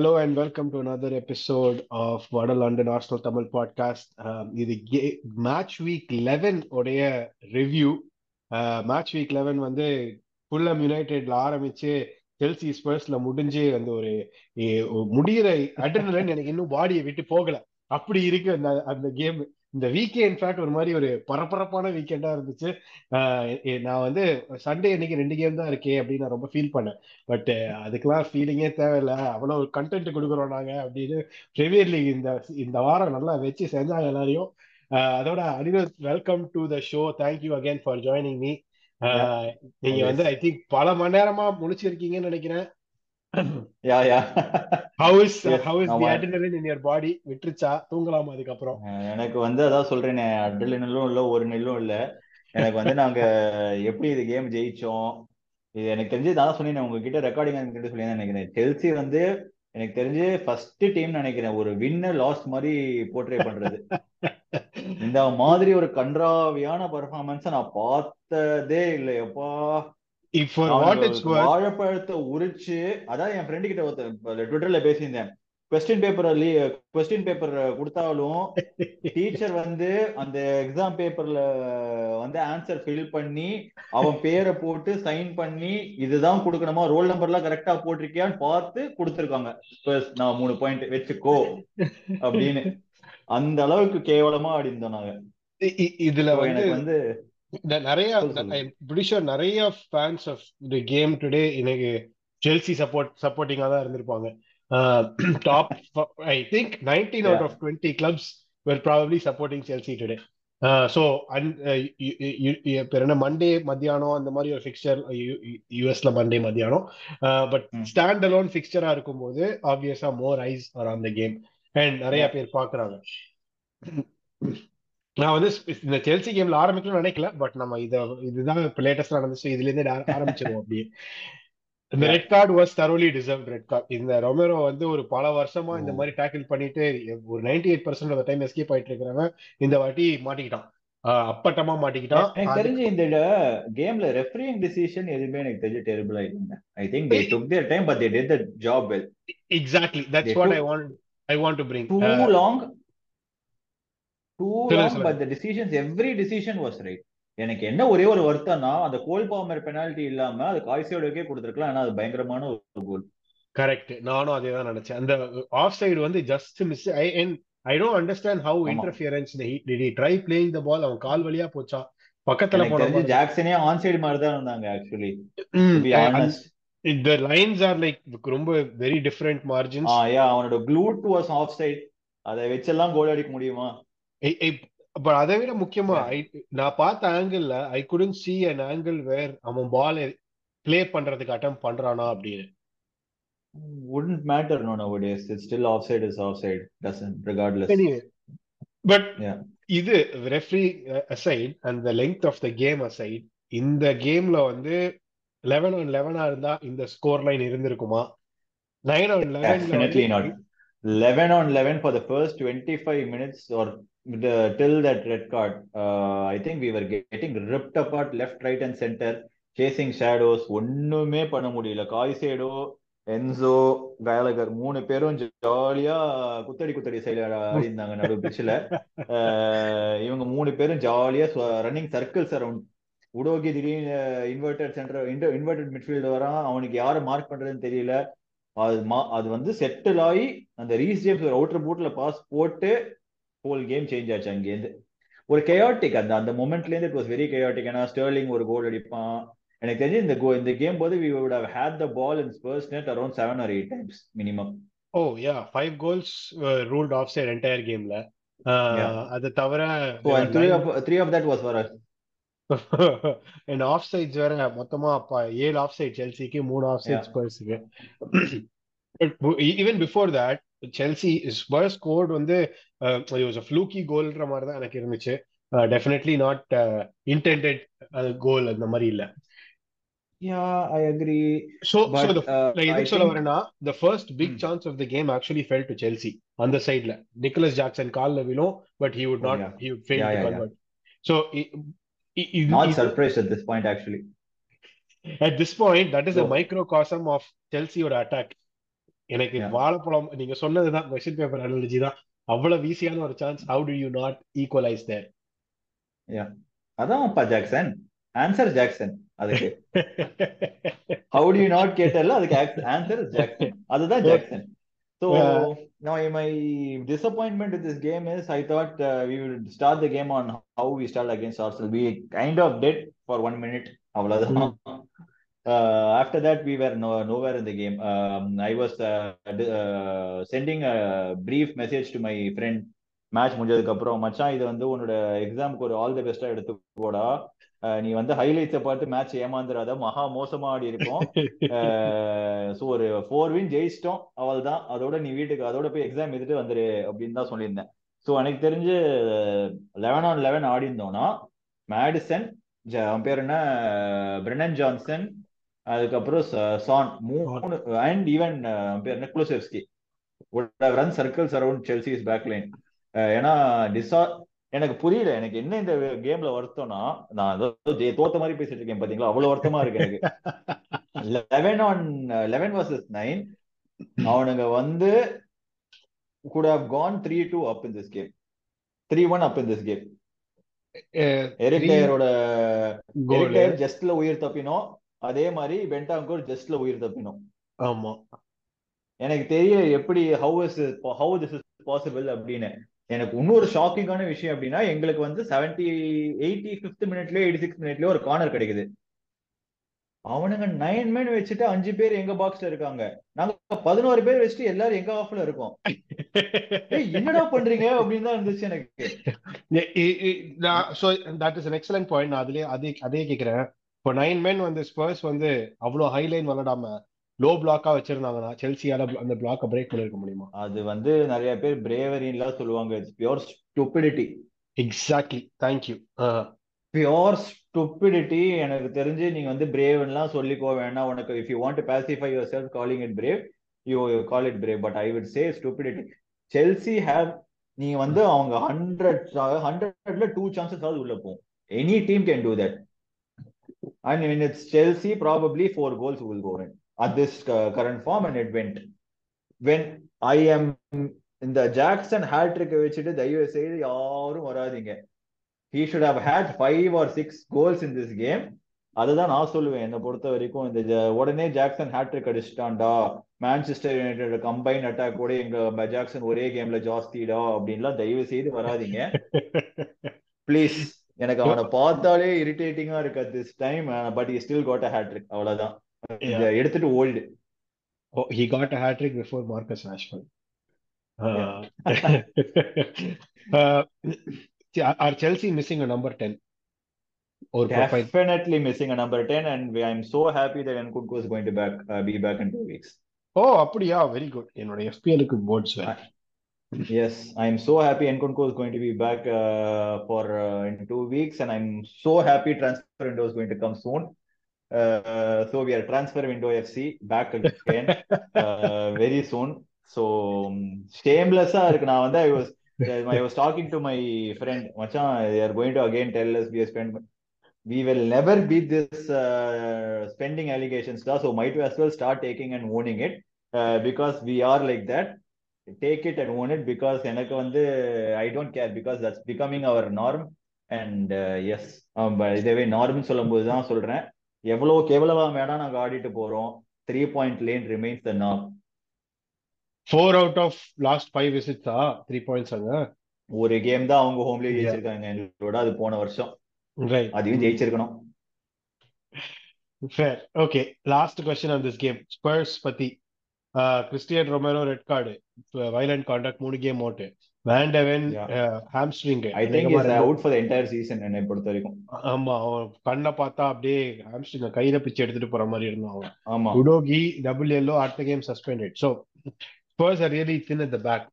Hello and welcome to another episode of Vada London Arsenal Tamil podcast. Um, இது match week eleven உடைய review match week eleven வந்து Fulham யுனைடெட்ல ஆரம்பிச்சு Chelsea ஸ்பர்ஸ்ல முடிஞ்சு அந்த ஒரு முடிகிற ஒரு முடியிற எனக்கு இன்னும் பாடியை விட்டு போகல. அப்படி இருக்கு அந்த அந்த கேம் இந்த வீக்கே இன்ஃபேக்ட் ஒரு மாதிரி ஒரு பரபரப்பான வீக்கெண்டா இருந்துச்சு. நான் வந்து சண்டே அன்னைக்கு ரெண்டு கேம் தான் இருக்கே அப்படின்னு நான் ரொம்ப ஃபீல் பண்ணேன். பட் அதுக்கெல்லாம் ஃபீலிங்கே தேவையில்ல. அவ்வளவு கண்டென்ட் கொடுக்குறோம் நாங்க அப்படின்னு பிரீமியர் லீக் இந்த இந்த வாரம் நல்லா வச்சு செஞ்சாங்க எல்லாரையும். அதோட Anirudh welcome to the show thank you again for joining me நீங்க வந்து. ஐ திங்க் பல மணி நேரமா முடிச்சிருக்கீங்கன்னு நினைக்கிறேன். Yeah, yeah. How is Yes, how is நான் the adrenaline in your body விட்டுருச்சா? தூங்கலாமா அதுக்கப்புறம்? எனக்கு வந்து அதான் சொல்றேனே அட்ரினலும் இல்ல ஒரு நெல்லும் இல்ல. எனக்கு வந்து நாங்க எப்படி இது கேம் ஜெயிச்சோம் இது எனக்கு தெரிஞ்சு நான் சொன்னேன் உங்ககிட்ட ரெக்கார்டிங் கிட்ட சொல்லி நினைக்கிறேன். செல்சி வந்து எனக்கு தெரிஞ்சு ஃபர்ஸ்ட் டீம் நினைக்கிறேன் ஒரு வின்னர் லாஸ்ட் மாதிரி போர்ட்ரே பண்றது. இந்த மாதிரி ஒரு கன்றாவியான பெர்ஃபார்மன்ஸ் நான் பார்த்ததே இல்லை எப்பா வாழைப்பழத்தை உரிச்சு அதான் என் ஃப்ரெண்டு கிட்ட ஒருத்தர் ட்விட்டர்ல பேசியிருந்தேன். கொஸ்டின் பேப்பர் கொஸ்டின் பேப்பர் கொடுத்தாலும் டீச்சர் வந்து அந்த எக்ஸாம் பேப்பர்ல வந்து ஆன்சர் ஃபில் பண்ணி அவன் பேரை போட்டு சைன் பண்ணி இதுதான் கொடுக்கணுமா? ரோல் நம்பர்லாம் கரெக்டா போட்டிருக்கியான்னு பார்த்து கொடுத்துருக்காங்க. நான் மூணு பாயிண்ட் வச்சுக்கோ அப்படின்னு. அந்த அளவுக்கு கேவலமா இருந்தோம் நாங்க. இதுல வந்து நிறைய sure நிறைய fans of the game today எனக்கு செல்சி சப்போர்ட் சப்போர்ட்டிங்கா தான் இருந்திருப்பாங்க top I think nineteen out. Of twenty clubs were probably supporting Chelsea today so என்ன மண்டே மத்தியானம் அந்த மாதிரி ஒரு ஃபிக்சர் யூஎஸ்ல மண்டே மத்தியானம் பட். ஸ்டாண்ட் அலோன் ஃபிக்சரா இருக்கும்போது ஆப்வியஸா more eyes are on the game and நிறைய. பேர் பாக்குறாங்க நான் வந்து இந்த செல்சி கேம்ல ஆரம்பிக்கணும்னு நினைக்கல பட் நம்ம இத இதுதான் இப்ப லேட்டஸ்டா நடந்துச்சு. இதுல இருந்து ஆர- ஆரம்பிச்சிருவோம் அப்படியே. இந்த. Red card was thoroughly deserve red card இந்த ரொமேரோ வந்து ஒரு பல வருஷமா இந்த Oh. மாதிரி டேக்கிள் பண்ணிட்டு ஒரு 98% eight percent of time escape ஆயிட்டு இருக்கிறவன் இந்த வாட்டி மாட்டிக்கிட்டான். அப்பட்டமா மாட்டிக்கிட்டான். எனக்கு தெரிஞ்சு இந்த கேம்ல ரெஃபரிங் டிசிஷன் எதுவுமே எனக்கு தெரிஞ்சு டெரிபிளா இல்லைங்க I think they took their time but they did the job well exactly that's what I want I want to bring too long too long but the decisions every decision was right எனக்கு என்ன ஒரே ஒரு வருத்தம்னா அந்த கோல் bomber penalty இல்லாம அது காய்சியோடக்கே கொடுத்துருக்கலாம். ஆனா அது பயங்கரமான ஒரு கோல் கரெக்ட் நானும் அதே தான் நினைச்சேன். அந்த ஆஃப் சைடு வந்து just miss I I don't understand how interference did try playing the ball அவன் கால் வழியா போச்சா? பக்கத்துல எனக்கு போன தெரிஞ்சு பால் ஜாக்சனே ஆன் சைடு மாதிரி தான் இருந்தாங்க ஆக்சுவலி இந்த லைன்ஸ் ஆர் லைக் ரொம்ப வெரி டிஃப்ரெண்ட் ஆ மார்ஜின்ஸ் யா அவனோட க்ளூட் வாஸ் ஆஃப் சைடு அதை வச்செல்லாம் கோல் அடிக்க முடியுமா? பட் அதை விட முக்கியமா நான் பார்த்த angle I couldn't see an angle where அவன் பால் ப்ளே பண்றதுக்கு அட்டம் பண்றானா அப்படின்னு wouldn't matter no nowadays. It's still offside is offside. Doesn't regardless. Anyway, but Yeah. இது referee aside and the length of the game aside இந்த கேம்ல வந்து eleven on லெவனா இருந்தா இந்த score line இருந்திருக்குமா nine on Definitely not. 11 on 11 for the first 25 minutes or the, till that red card. Uh, I think we were getting ripped apart left, right, and center, chasing shadows. ஒண்ணுமே பண்ண முடியல காய்சேடோ Enzo கயலகர் மூணு பேரும் ஜாலியா குத்தடி குத்தடி ஆடி இருந்தாங்க நடு பிச்சில் இவங்க மூணு பேரும் ஜாலியா ரன்னிங் சர்க்கிள்ஸ் அரவுண்ட் உடோகி திடீர்னு இன்வெர்டட் சென்டர் இன்வெர்டட் மிட்ஃபீல்டு வரான் அவனுக்கு யாரை மார்க் பண்றதுன்னு தெரியல அது மா அது வந்து செட்டில் ஆகி அந்த ரீஸ் ஜேம்ஸ் ஒரு அவுட்டர் பூட்ல பாஸ் போட்டு ஹோல் கேம் சேஞ்ச் ஆச்சு அங்கேருந்து ஒரு கெயாட்டிக் அந்த அந்த மொமெண்ட்ல இருந்து இட் வாஸ் வெரி கெயாட்டிக் ஏன்னா ஸ்டர்லிங் ஒரு கோல் அடிப்பான். எனக்கு தெரிஞ்சு இந்த கோ இந்த கேம் போது we would have had the ball in Spurs net around seven or eight times minimum oh yeah five goals ruled off side entire கேம்ல அது தவிர three of that was far and off sides வேற மொத்தமா ஏழு off side செல்சிக்கு மூணு off side ஸ்பர்ஸ்க்கு even before that Chelsea Spurs scored வந்து fluky கோல்ன்ற மாதிரி தான் எனக்கு இருந்துச்சு. டெஃபினெட்லி நாட் இன்டென்டட் கோல் அந்த மாதிரி இல்ல. Yeah I agree so so but நான் ஐ எதுக்கு சொல்ல திங்க் வரேன்னா the first big chance of the game actually fell to Chelsea அந்த சைட்ல நிக்கலஸ் ஜாக்சன் கால்ல விழும் but he would oh not yeah he would fail yeah to yeah yeah convert so இது not இது surprise at this point actually at this point that is so a microcosm of செல்சியோட attack எனக்கு. வாழைப்பழம் நீங்க சொன்னதுதான் question paper analogy தான் அவ்வளவு ஈஸியான ஒரு chance how do you not equalize there அதான் அப்பா ஜாக்சன் ஆன்சர் ஜாக்சன் அதுக்கு ஹவு டு யூ நாட் கேட்டல அதுக்கு ஆன்சர் ஜாக்சன் அதுதான் Jackson now my disappointment with this game is I thought uh, we would start the game on how we start against Arsenal. We kind of did for one minute. அவ்வளவுதான். Uh, after that, we were no, nowhere in the game. Um, I was uh, uh, sending a brief message to my friend. Match முடிஞ்சதுக்கு அப்புறம் மச்சான் இது வந்து உன்னோட எக்ஸாமுக்கு ஒரு all the பெஸ்டா எடுத்து போடா. அஹ் நீ வந்து ஹைலைட்ஸை பார்த்து மேட்ச் ஏமாந்துடாத மகா மோசமா ஆடி இருக்கும். ஸோ ஒரு ஃபோர் வின் ஜெயிச்சிட்டோம். அவள் தான் அதோட நீ வீட்டுக்கு அதோட போய் எக்ஸாம் எழுதிட்டு வந்துரு அப்படின்னு தான் சொல்லியிருந்தேன். ஸோ எனக்கு தெரிஞ்சு லெவன் ஆன் லெவன் ஆடி இருந்தோம்னா மேடிசன் அவன் பேர் என்ன? பிரெனன் ஜான்சன் அதுக்கப்புறம் சான் மூணு அண்ட் ஈவன் பேர் என்ன? Kulusevski run circles around Chelsea's back line ஏன்னா டிசா எனக்கு புரியல. எனக்கு என்ன இந்த கேம்ல வருத்தம்னா நான் தோத்த மாதிரி பேசிட்டு இருக்கேன் பாத்தீங்களா? அவ்வளவு வருத்தமா இருக்கு எனக்கு. Eleven on eleven versus nine அவனுங்க வந்து could have gone three two up in this game. Three one up in this game. Eric டயரோட ஜஸ்ட்ல உயிர் தப்பினோம். அதே மாதிரி பென்டாங்கூர் ஜஸ்ட்ல உயிர் தப்பினோம். ஆமா. எனக்கு தெரியல எப்படி how is how this is possible அப்படின்னு. எனக்கு இன்னொரு ஷாக்கிங்கான விஷயம் அப்படின்னா எங்களுக்கு வந்து செவன்டி எயிட்டி ஃபிஃப்த் மினிட்லயோ எயிட்டி சிக்ஸ் மினிட்லயோ ஒரு கார்னர் கிடைக்குது. அவனுங்க நைன் மேன் வச்சுட்டு அஞ்சு பேர் எங்க பாக்ஸ்ல இருக்காங்க. நாங்க பதினோரு பேர் வச்சுட்டு எல்லாரும் எங்க ஆஃப்ல இருக்கோம். என்னடா பண்றீங்க? அப்படின்னு தான் இருந்துச்சு எனக்கு. தட் இஸ் excellent பாயிண்ட் நான் அதுலயே அதே அதே கேட்கிறேன் இப்போ நைன் men வந்து ஸ்பர்ஸ் வந்து அவ்வளோ ஹைலைன் விளையாடாம லோ பிளாக்கா வச்சிருந்தாங்கன்னா செல்சியால அந்த பிளாக்கை பிரேக் பண்ணிருக்க முடியுமா? அது வந்து நிறைய பேர் பிரேவரின்லாம் சொல்லுவாங்க. It's pure stupidity exactly thank you pure stupidity எனக்கு தெரிஞ்சு நீங்க வந்து பிரேவ்லாம் சொல்லிக்கோ வேணாம். உனக்கு if you want to pacify yourself calling it brave you call it brave but I would say stupidity Chelsea have நீங்க வந்து அவங்க ஹண்ட்ரட் ஹண்ட்ரட்ல டூ சான்சஸ் ஆகுது உள்ள போகும். Any team can do that and when it's Chelsea probably four goals will go in at this uh, current form and it went. When I am இந்த Jackson hat trick வச்சுட்டு தயவு செய்து யாரும் வராதீங்க. He should have had five or six goals in this game. அதுதான் நான் சொல்லுவேன். என்னை பொறுத்த வரைக்கும் இந்த உடனே ஜாக்சன் ஹேட்ரிக் அடிச்சிட்டான்டா. மான்செஸ்டர் யுனைடெட் கம்பைன் அட்டாக் கூட எங்க ஜாக்சன் ஒரே கேம்ல ஜாஸ்திடா அப்படின்லாம் தயவு செய்து வராதீங்க. ப்ளீஸ் எனக்கு அவனை பார்த்தாலே இரிட்டேட்டிங்கா இருக்கு at this time but he still got a hat-trick அவ்வளவுதான் இத எடுத்துட்டு old Oh, he got a hat trick before Marcus Rashford. Uh, uh, are Chelsea missing a number 10? Or profile? definitely missing a number 10 and we- I'm so happy that Nkunku is going to back uh, be back in two weeks oh அப்படியா very good என்னோட எஃபிஎலுக்கு போர்ட்ஸ் yes i'm so happy nconco is going to be back uh, for uh, in two weeks and i'm so happy transfer window is going to come soon. Uh, so we are transfer window fc back again uh, very soon. So um, shameless ah i was i was talking to my friend Machan, they are going to again tell us we spent we will never beat this uh, spending allegations so might as well start taking and owning it uh, because we are like that. Take it and own it because எனக்கு வந்து I don't care because that's becoming our norm and yes இதவே நார்ம்னு சொல்லும்போது தான் சொல்றேன். எவ்வளவு கேவலமா வேணா நாங்க ஆடிட்டு போறோம். Three point lane remains the norm four out of last five விசிட்ஸா three points அங்க? ஒரு கேம் தான் அவங்க ஹோம்லயே. ஜெயிச்சிருக்காங்க. எங்களோட அது போன வருஷம். அதையும் ஜெயிச்சிருக்கணும். Fair okay last question on this game Spurs பத்தி. Christian Romero red card violent contact மூணு game out Van de Ven hamstring I think is out for entire season என்னை பொறுத்த வரைக்கும் ஆமா அவன் கண்ணை பார்த்தா அப்படியே ஹாம்ஸ்ட்ரிங் கையில பிச்சு எடுத்துட்டு போற மாதிரி இருந்தான் அவன். ஆமா. உடோகி டபுள் எல்லோ அடுத்த game suspended so Spurs are really thin at the back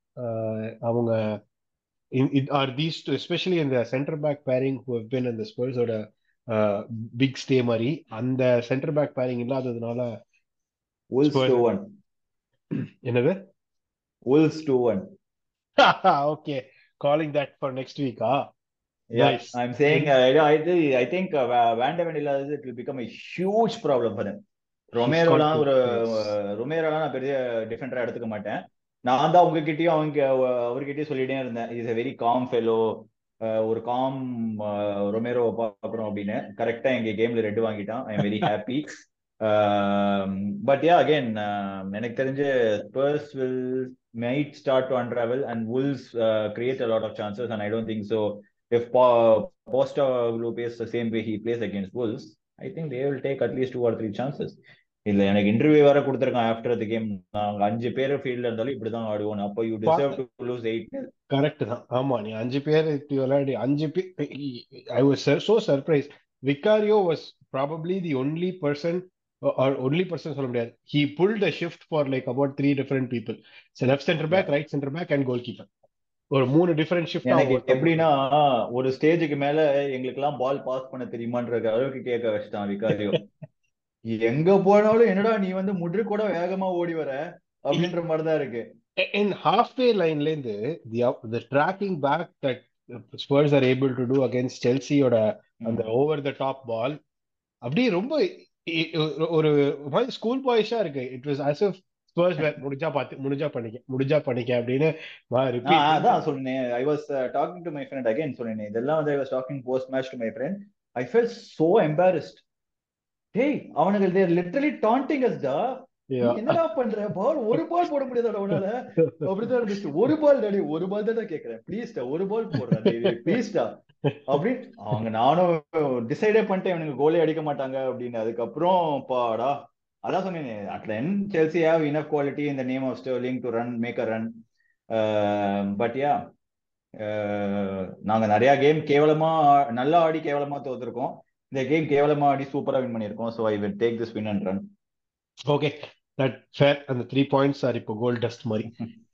அவங்க ஆர் தீஸ் எஸ்பெஷலி இந்த centre back pairing who have been அந்த ஸ்பர்ஸோட பிக் ஸ்டே மாதிரி அந்த சென்டர் பேக் பேரிங் இல்லாததுனால உல்ஸ் Spurs. Two one okay calling that for next வீக்கா Yeah, Nice. I'm saying uh, I, I think think uh, Van de இல்லாதது it will become a huge problem for them. ரொமேரோலாம் ஒரு ரொமேரோலாம் நான் பெரிய டிஃபெண்டரா எடுத்துக்க மாட்டேன். நான் தான் உங்ககிட்டயும் அவங்க அவர்கிட்டயும் சொல்லிட்டே இருந்தேன். Is a very calm fellow ஒரு காம் ரொமேரோ பாக்குறோம் அப்படின்னு. கரெக்டா எங்க கேம்ல ரெட் வாங்கிட்டான். I am very happy but yeah again எனக்கு தெரிஞ்சு Spurs will might start to unravel and Wolves create a lot of chances and I don't think so if போஸ்டா plays the same way he plays against Wolves I think they will take at least two or three chances இல்ல எனக்கு interview வேற கொடுத்துருக்கான் after the game நாங்க அஞ்சு பேர் ஃபீல்ட்ல இருந்தாலும் இப்படிதான் ஆடுவோம் அப்போ you deserve to lose eight correct தான். ஆமா நீ அஞ்சு பேர் இப்படி விளையாடி அஞ்சு பேர் I was so surprise Vicario was probably the only person or only person சொல்ல முடியாது he pulled a shift for like about three different people so left center back right center back and goalkeeper ஒரு மூணு different shift எனக்கு எப்படின்னா ஒரு ஸ்டேஜுக்கு மேல எங்களுக்கு எல்லாம் பால் பாஸ் பண்ண தெரியுமான்ற அளவுக்கு கேட்க வச்சுட்டான் விகாரியோ எங்க போனாலும் என்னடா நீ வந்து முற்று கூட வேகமா ஓடி வர அப்படின்ற மாதிரிதான் இருக்கு in halfway line ல இருந்து tracking back that Spurs are able to do against Chelsea ஓட அந்த ஓவர் த டாப் பால் அப்படியே ரொம்ப ஒரு மாதிரி ஸ்கூல் பாய்ஸா இருக்கு. It was as if Spurs முடிஞ்சா பார்த்து முடிஞ்சா பண்ணிக்க முடிஞ்சா பண்ணிக்க அப்படின்னு அதான் சொன்னேன். I was talking to my friend again சொன்னேன். இதெல்லாம் வந்து I was talking post match to my friend I fell so embarrassed டேய் அவனுங்க தேர் லிட்டரலி டாண்டிங் அஸ் டா. என்னடா பண்ற? பால் ஒரு பால் போட முடியாதா அவனால அப்படிதான் இருந்துச்சு. ஒரு பால் டாடி ஒரு பால் தான் கேக்குறேன். ப்ளீஸ்டா ஒரு பால் போடுறேன் ப்ளீஸ்டா அப்படின்னு அவங்க நானும் டிசைடே பண்ணிட்டேன் இவனுங்க கோலே அடிக்க மாட்டாங்க அப்படின்னு. அதுக்கப்புறம் பாடா அதான் சொன்னேன் அட்லன் செல்சி ஹேவ் இனஃப் குவாலிட்டி இந்த name of Sterling to run make a run but yeah நாங்க நிறைய கேம் கேவலமா நல்லா ஆடி கேவலமா தோத்துருக்கோம். இந்த கேம் கேவலமா ஆடி சூப்பரா வின் பண்ணிருக்கோம் so I will take this win and run okay that fair அந்த த்ரீ பாயிண்ட்ஸ் ஆர் இப்போ கோல்ட் டஸ்ட் மாதிரி.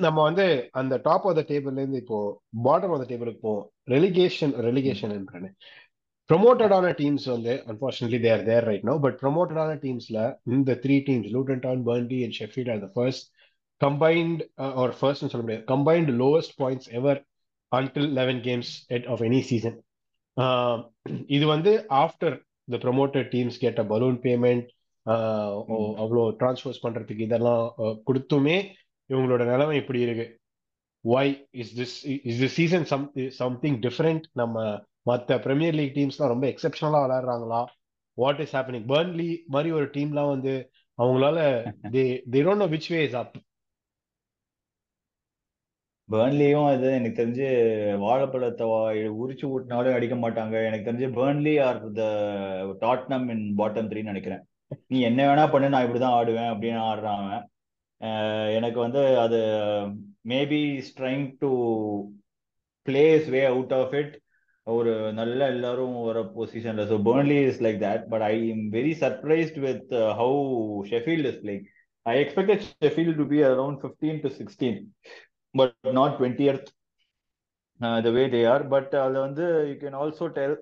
நம்ம வந்து அந்த டாப் ஆஃப் த டேபிள்ல இருந்து இப்போ பாட்டம் ஆஃப் த டேபிளுக்கு போவோம். ரெலிகேஷன் ரெலிகேஷன் ப்ரொமோட்டடான டீம்ஸ் வந்து unfortunately there there right no but ப்ரொமோட்டடான டீம்ஸ்ல இந்த three teams Luton Town Burnley and Sheffield are the first combined ஒரு ஃபர்ஸ்ட் சொல்ல முடியாது combined lowest points ever until eleven games at of any season இது வந்து after the promoted teams கேட்ட balloon payment அவ்வளோ transfers பண்றதுக்கு இதெல்லாம் கொடுத்துமே இவங்களோட நிலைமை இப்படி இருக்கு. Why is this is this season some something different நம்ம மற்ற பிரீமியர் லீக் டீம்ஸ்லாம் ரொம்ப எக்ஸப்ஷனலா விளையாடுறாங்களா? வாட் இஸ் ஹேப்பனிங் பர்ன்லி மாதிரி ஒரு டீம்லாம் வந்து அவங்களால they they don't know which way is up பேர்ன்லியும் அது எனக்கு தெரிஞ்சு வாழைப்பழத்தை உரிச்சு ஊட்டினாலும் அடிக்க மாட்டாங்க. எனக்கு தெரிஞ்சு Burnley are the Tottenham in bottom த்ரீன்னு நினைக்கிறேன். நீ என்ன வேணா பண்ணு நான் இப்படிதான் ஆடுவேன் அப்படின்னு ஆடுறான் எனக்கு வந்து அது maybe trying to plays way out of it ஒரு நல்ல எல்லாரும் வர பொசிஷன்ல so Burnley is like that but I am very surprised with how Sheffield is playing I expected Sheffield to be around fifteen to sixteen but not twentieth the way they are but அதில் வந்து you can also tell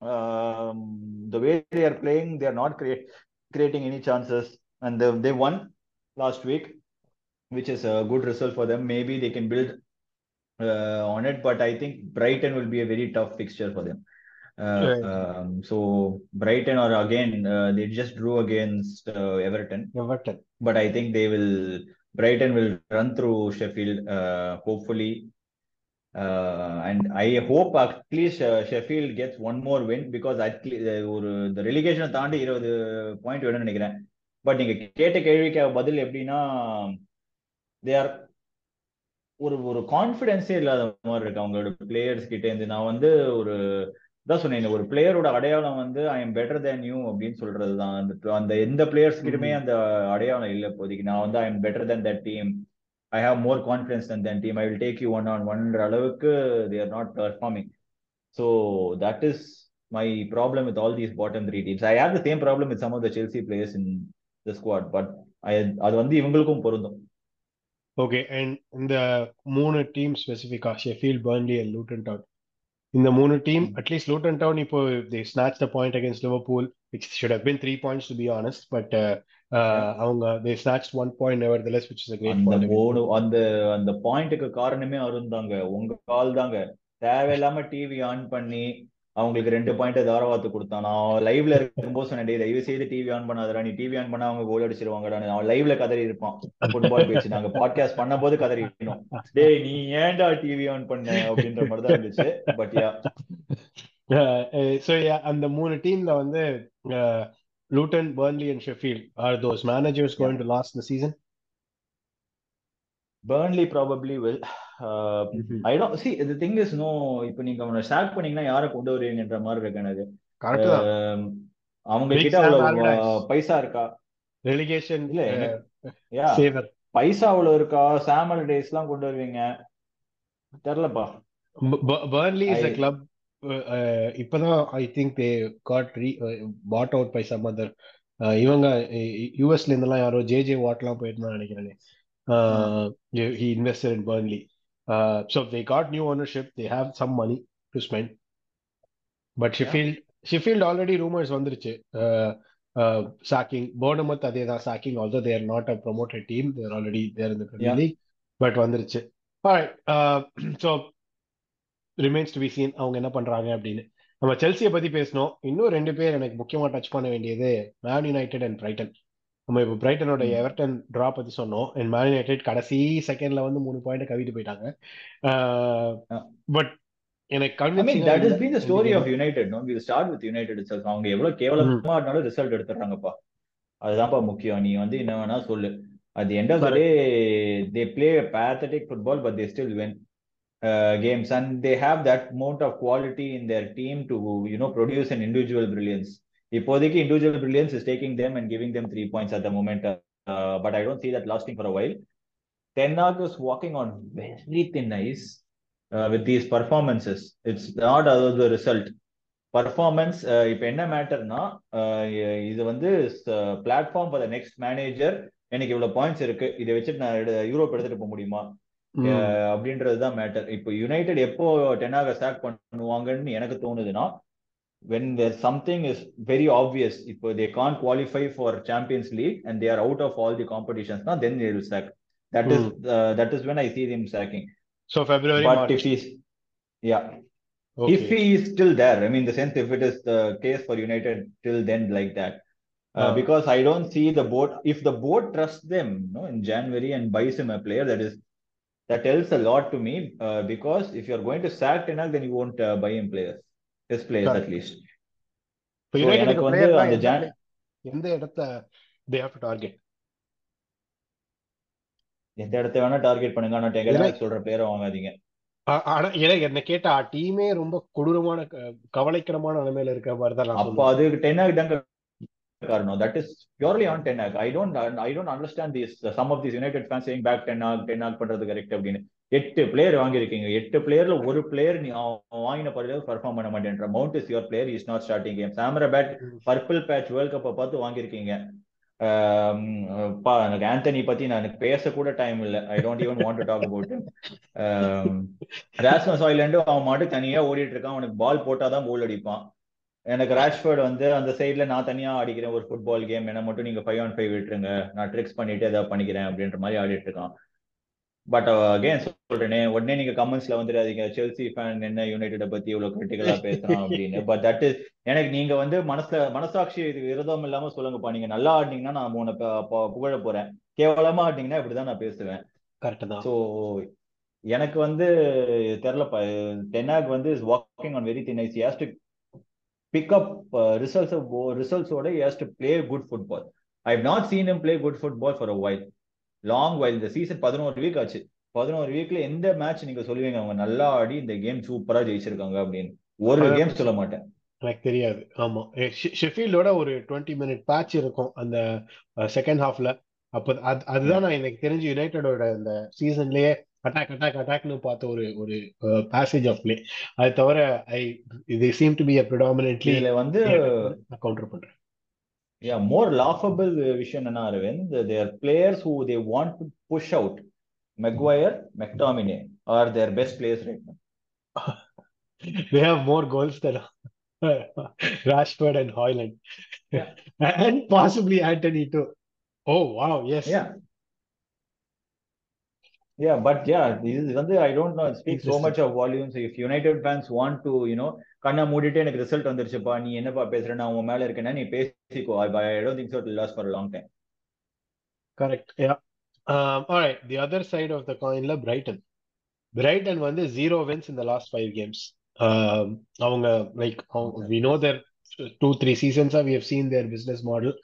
the way they are playing, they are not create, creating any chances. And they, they won. last week, which is a good result for them. Maybe they can build uh, on it, but I think Brighton will be a very tough fixture for them. Uh, right. um, so Brighton or again uh, they just drew against Everton. Everton. But I think they will Brighton will run through Sheffield. hopefully uh, and I hope at least uh, Sheffield gets one more win because at least ஒரு இந்த ரெலிகேஷனை தாண்டி இருபது point வேணும்னு நினைக்கிறேன் but நீங்க கேட்ட கேள்விக்கு பதில் எப்படின்னா தே ஆர் ஒரு ஒரு கான்ஃபிடென்ஸே இல்லாத மாதிரி இருக்கு. அவங்களோட பிளேயர்ஸ் கிட்ட இருந்து. நான் வந்து ஒரு தான் சொன்னேன் ஒரு பிளேயரோட அடையாளம் வந்து I am better than you அப்படின்னு சொல்றது தான் அந்த அந்த எந்த பிளேயர்ஸ் கிட்டமே அந்த அடையாளம் இல்லை இப்போதைக்கு. நான் வந்து I am better than that team I have more confidence than than team I will take you one on ஒன்ற அளவுக்கு they are not performing so that is my problem with all these bottom three teams I have the same problem with some of the Chelsea players in the squad but அது வந்து இவங்களுக்கும் பொருந்தும். Okay and இந்த மூணு team ஸ்பெசிஃபிக்கா Sheffield Burnley and Luton Town இந்த மூணு team at least Luton Town இப்போ they snatch the point against Liverpool which should have been three points to be honest but அவங்க they snatch one point nevertheless which is great அந்த மூணு அந்த அந்த பாயிண்ட்டுக்கு காரணமே அருண் தாங்க உங்க கால் தாங்க. தேவையில்லாம டிவி ஆன் பண்ணி அவங்களுக்கு ரெண்டு பாயிண்ட் தாரவாத்து கொடுத்தான். நான் லைவ்ல இருக்கும்போது சொன்னேன் "டேய், தயவு செய்து டிவி ஆன் பண்ணாதடா. நீ டிவி ஆன் பண்ணா அவங்க கோல் அடிச்சிருவாங்கடா அவன் லைவ்ல கதறி இருப்பான் ஃபுட்பால் பேச்சு நாங்க பாட்காஸ்ட் பண்ணும்போது கதறி இருக்கணும் டேய் நீ ஏன்டா டிவி ஆன் பண்ண? அப்படின்ற மாதிரி தான் இருந்துச்சு பட் யா ஸோ அந்த மூணு டீம்ல வந்து Luton Burnley and Sheffield are those managers going to last the season Burnley probably will I don't see the thing is no இப்போ நீங்க அவனை ஸ்டாக் பண்ணீங்கன்னா யாரை கொண்டு வருவீங்கன்ற மாதிரி இருக்கு எனக்கு. Um, அவங்க கிட்ட அவ்வளவு uh, பைசா இருக்கா? ரெலிகேஷன் இல்ல யா சேவர் பைசா அவ்வளவு இருக்கா? சாமல் டேஸ் எல்லாம் கொண்டு வருவீங்க? தெரியலப்பா. பர்ன்லி இஸ் I- கிளப் இப்பதான் I think they got re bought out by some other இவங்க யூஎஸ்ல இருந்தெல்லாம் யாரோ ஜே ஜே வாட்லாம் போயிருந்தா நினைக்கிறேன். He invested in Burnley so they got new ownership they have some money to spend but Sheffield Sheffield already rumours வந்துருச்சு. Sacking Bournemouth அதே தான் sacking also they're not a promoted team they're already there இந்த. Premier league but வந்துருச்சு. So remains to be seen அவங்க என்ன பண்றாங்க அப்படின்னு. நம்ம செல்சியை பத்தி பேசணும். இன்னும் ரெண்டு பேர் எனக்கு முக்கியமா டச் பண்ண வேண்டியது மேன் யுனைடெட் அண்ட் பிரைட்டன் நம்ம இப்போ பிரைட்டனோட. எவர்டன் டிரா பத்தி சொன்னோம் அண்ட் மேன் யுனைடெட் கடைசி செகண்ட்ல வந்து மூணு பாயிண்ட் கவிட்டு போயிட்டாங்க பட் எனக்கு the ரெண்டு story of பேரும் United, no? We'll start with United itself. அவங்க எவ்வளவு கேவலமா ஆடினாலும் ரிசல்ட் எடுத்துடுறாங்கப்பா அதுதான்ப்பா முக்கியம் நீ வந்து என்ன வேணா சொல்லு end of the Correct. day they play a pathetic football but they still win uh, games and they have that amount of quality in their team to you know இப்போதைக்கு is taking them and giving them three points at the moment uh, but I don't see that lasting for a while Ten Hag is walking on very thin ice uh, with these performances. It's not about the result. Performance இப்போ என்ன மேட்டர்னா இது வந்து platform for the next manager எனக்கு இவ்வளவு points இருக்கு இதை வச்சுட்டு நான் யூரோப் எடுத்துட்டு போக முடியுமா அப்படின்றது தான் மேட்டர் இப்போ யுனைடெட் எப்போ டென்னாக ஸ்டாக் பண்ணுவாங்கன்னு எனக்கு தோணுதுன்னா when there's something is very obvious if they can't qualify for champions league and they are out of all the competitions now then they will sack That mm. is hmm. uh, that is when i see him sacking so february but March. if he's yeah okay. if he is still there i mean the sense if it is the case for united till then like that uh, uh, because i don't see the board if the board trusts them you know, in january and buys him a player that is that tells a lot to me uh, because if you're going to sack Tenak, then you won't uh, buy him players his players at least. So எனக்கு வந்து அந்த John எந்த இடத்த they have to target எந்த இடத்த வேணா target பண்ணுங்க. ஆனா டெகனாக் சொல்ற பிளேயரை வாங்காதீங்க. ஆனா ஏன்னா என்ன கேட்டா டீமே ரொம்ப கொடூரமான கவலைக்கிடமான நிலைமையில இருக்க மாதிரி தான் அப்ப அது டென்னாக் தாங்க காரணம் that is purely on Ten I don't I don't understand these some of these United fans saying back Ten Hag Ten Hag பண்றது கரெக்ட் அப்படின்னு. எட்டு பிளேயர் வாங்கியிருக்கீங்க. எட்டு பிளேயர்ல ஒரு பிளேயர் நீ அவன் வாங்கின பிறகு பர்ஃபார்ம் பண்ண மாட்டேன்ற. Mount is your player is not starting game சாமரபேட் purple patch world கப்பை பார்த்து வாங்கியிருக்கீங்க. எனக்கு ஆந்தனி பத்தி நான் எனக்கு பேச கூட டைம் இல்ல I don't even want to talk about Rasmus Hojlund அவன் மாட்டு தனியா ஓடிட்டு இருக்கான். அவனுக்கு பால் போட்டாதான் கோல் அடிப்பான். எனக்கு ராஷ்பர்ட் வந்து அந்த சைடுல நான் தனியா ஆடிக்கிறேன். ஒரு ஃபுட்பால் கேம் என்ன மட்டும் நீங்க ஃபைவ் ஆன் ஃபைவ் விட்டுருங்க. நான் ட்ரிக்ஸ் பண்ணிட்டு ஏதாவது பண்ணிக்கிறேன் அப்படின்ற மாதிரி ஆடிட்டு இருக்கான். பட் அகைன் சொல்றேனே உடனே நீங்க கமெண்ட்ஸ்ல வந்துடாதீங்க. செல்சி ஃபேன் என்ன யுனைடெட பத்தி இவ்வளவு கிரிட்டிக்கலா பேசுறான் அப்படின்னு. பட் தட் இஸ் எனக்கு நீங்க வந்து மனசுல மனசாட்சி இது விரதம் இல்லாம சொல்லுங்கப்பா நீங்க நல்லா ஆடினீங்கன்னா நான் உன்னை புகழ போறேன். கேவலமா ஆடினீங்கன்னா இப்படிதான் நான் பேசுவேன். கரெக்ட் தான். ஸோ எனக்கு வந்து தெரிலப்பா டென்னாக் வந்து is walking on very thin ice has to pick up results ரிசல்ட்ஸோட has to play good football I have not seen him play good football for a while long while இந்த season பதினோரு week ஆச்சு. பதினோரு வீக்ல எந்த match நீங்க சொல்லுவீங்க? அவங்க நல்லா ஆடி இந்த கேம் சூப்பரா ஜெயிச்சிருக்காங்க அப்படின்னு. ஒரு கேம் சொல்ல மாட்டேன். எனக்கு தெரியாது. ஆமா. ஷெஃபீல்டோட ஒரு டுவெண்ட்டி மினிட் பேட்ச் இருக்கும் அந்த செகண்ட் ஹாஃப்ல அப்ப அது அதுதான் நான் எனக்கு தெரிஞ்சு யுனைடெடோட இந்த சீசன்லயே அட்டாக் அட்டாக் அட்டாக்னு பார்த்த ஒரு ஒரு பேசேஜ் ஆஃப் பிளே அது தவிர ஐ இது seem to be a predominantly இதுல வந்து நான் கவுண்டர் பண்றேன். Yeah more laughable விஷயம் என்னன்னா Aravind their players who they want to push out Maguire McTominay are their best players right they have more goals than Rashford and Hoyland Yeah. and possibly Anthony too. Oh wow yes. Yeah. Yeah, but yeah, this is வந்து I don't know. It speaks so Interesting. much of volumes. If United fans want to, you know, கண்ணை மூடிட்டு எனக்கு result வந்துருச்சுப்பா நீ என்னப்பா பேசுற நான் உன் மேல இருக்கேன்னா நீ பேசிக்கோ I don't think so it lasts for long time correct yeah alright the other side of the காயின்ல Brighton Brighton வந்து ஜீரோ வின்ஸ் இந்த லாஸ்ட் ஃபைவ் கேம்ஸ் அவங்க like we know their two three சீசன்ஸா we have seen their business model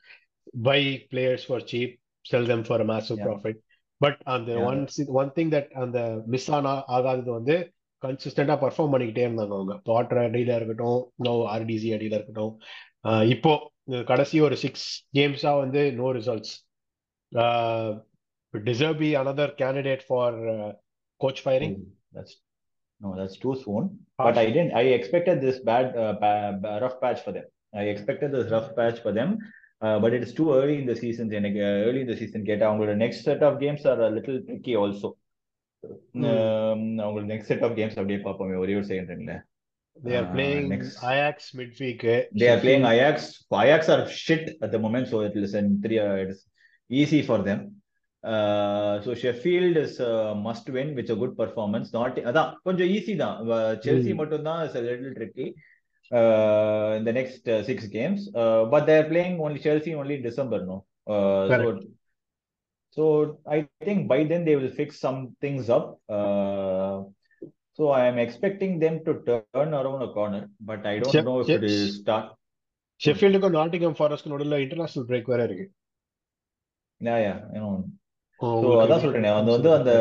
buy players for cheap sell them for massive Yeah. Profit but அந்த. One one thing that அந்த miss ஆனா ஆகாதது வந்து கன்சிஸ்டண்டா perform பண்ணிக்கிட்டே இருந்தாங்க அவங்க Potter அடியில இருக்கட்டும் நோ ஆர்டிசி அடியில இருக்கட்டும் இப்போ கடைசி ஒரு சிக்ஸ் கேம்ஸா வந்து no results deserve be another candidate for coach firing That's no, that's too soon. But I didn't. I expected this bad, uh, rough patch for them. I expected this rough patch for them. Uh, it's too early in the season. எனக்கு early in the season கேட்டா அவங்களோட next set of games are a little tricky also. Hmm. Um, அவங்களோட next set of games அப்படியே பார்ப்போமே ஒரே ஒரு second They are Uh, playing next. Ajax midweek. They are playing Ajax. Ajax are shit at the moment, so it is in three. Uh, it is easy for them. Uh, so Sheffield is a must win with a good performance. Not அதான் கொஞ்சம் easy தான் Chelsea Hmm. மட்டும் தான் is a little tricky uh, in the next uh, six games. Uh, but they are playing only Chelsea only in December, no. Uh, so so I think by then they will fix some things up. Uh, so I am expecting them to turn around a corner, but I don't Che- know if che- it will start. ஷெஃபீல்டுக்கும் Nottingham Forest நடுவில் international break வேற இருக்கு Yeah, yeah, you know. So உங்களுக்கு அதான் சொல்றேனே அந்த வந்து அந்த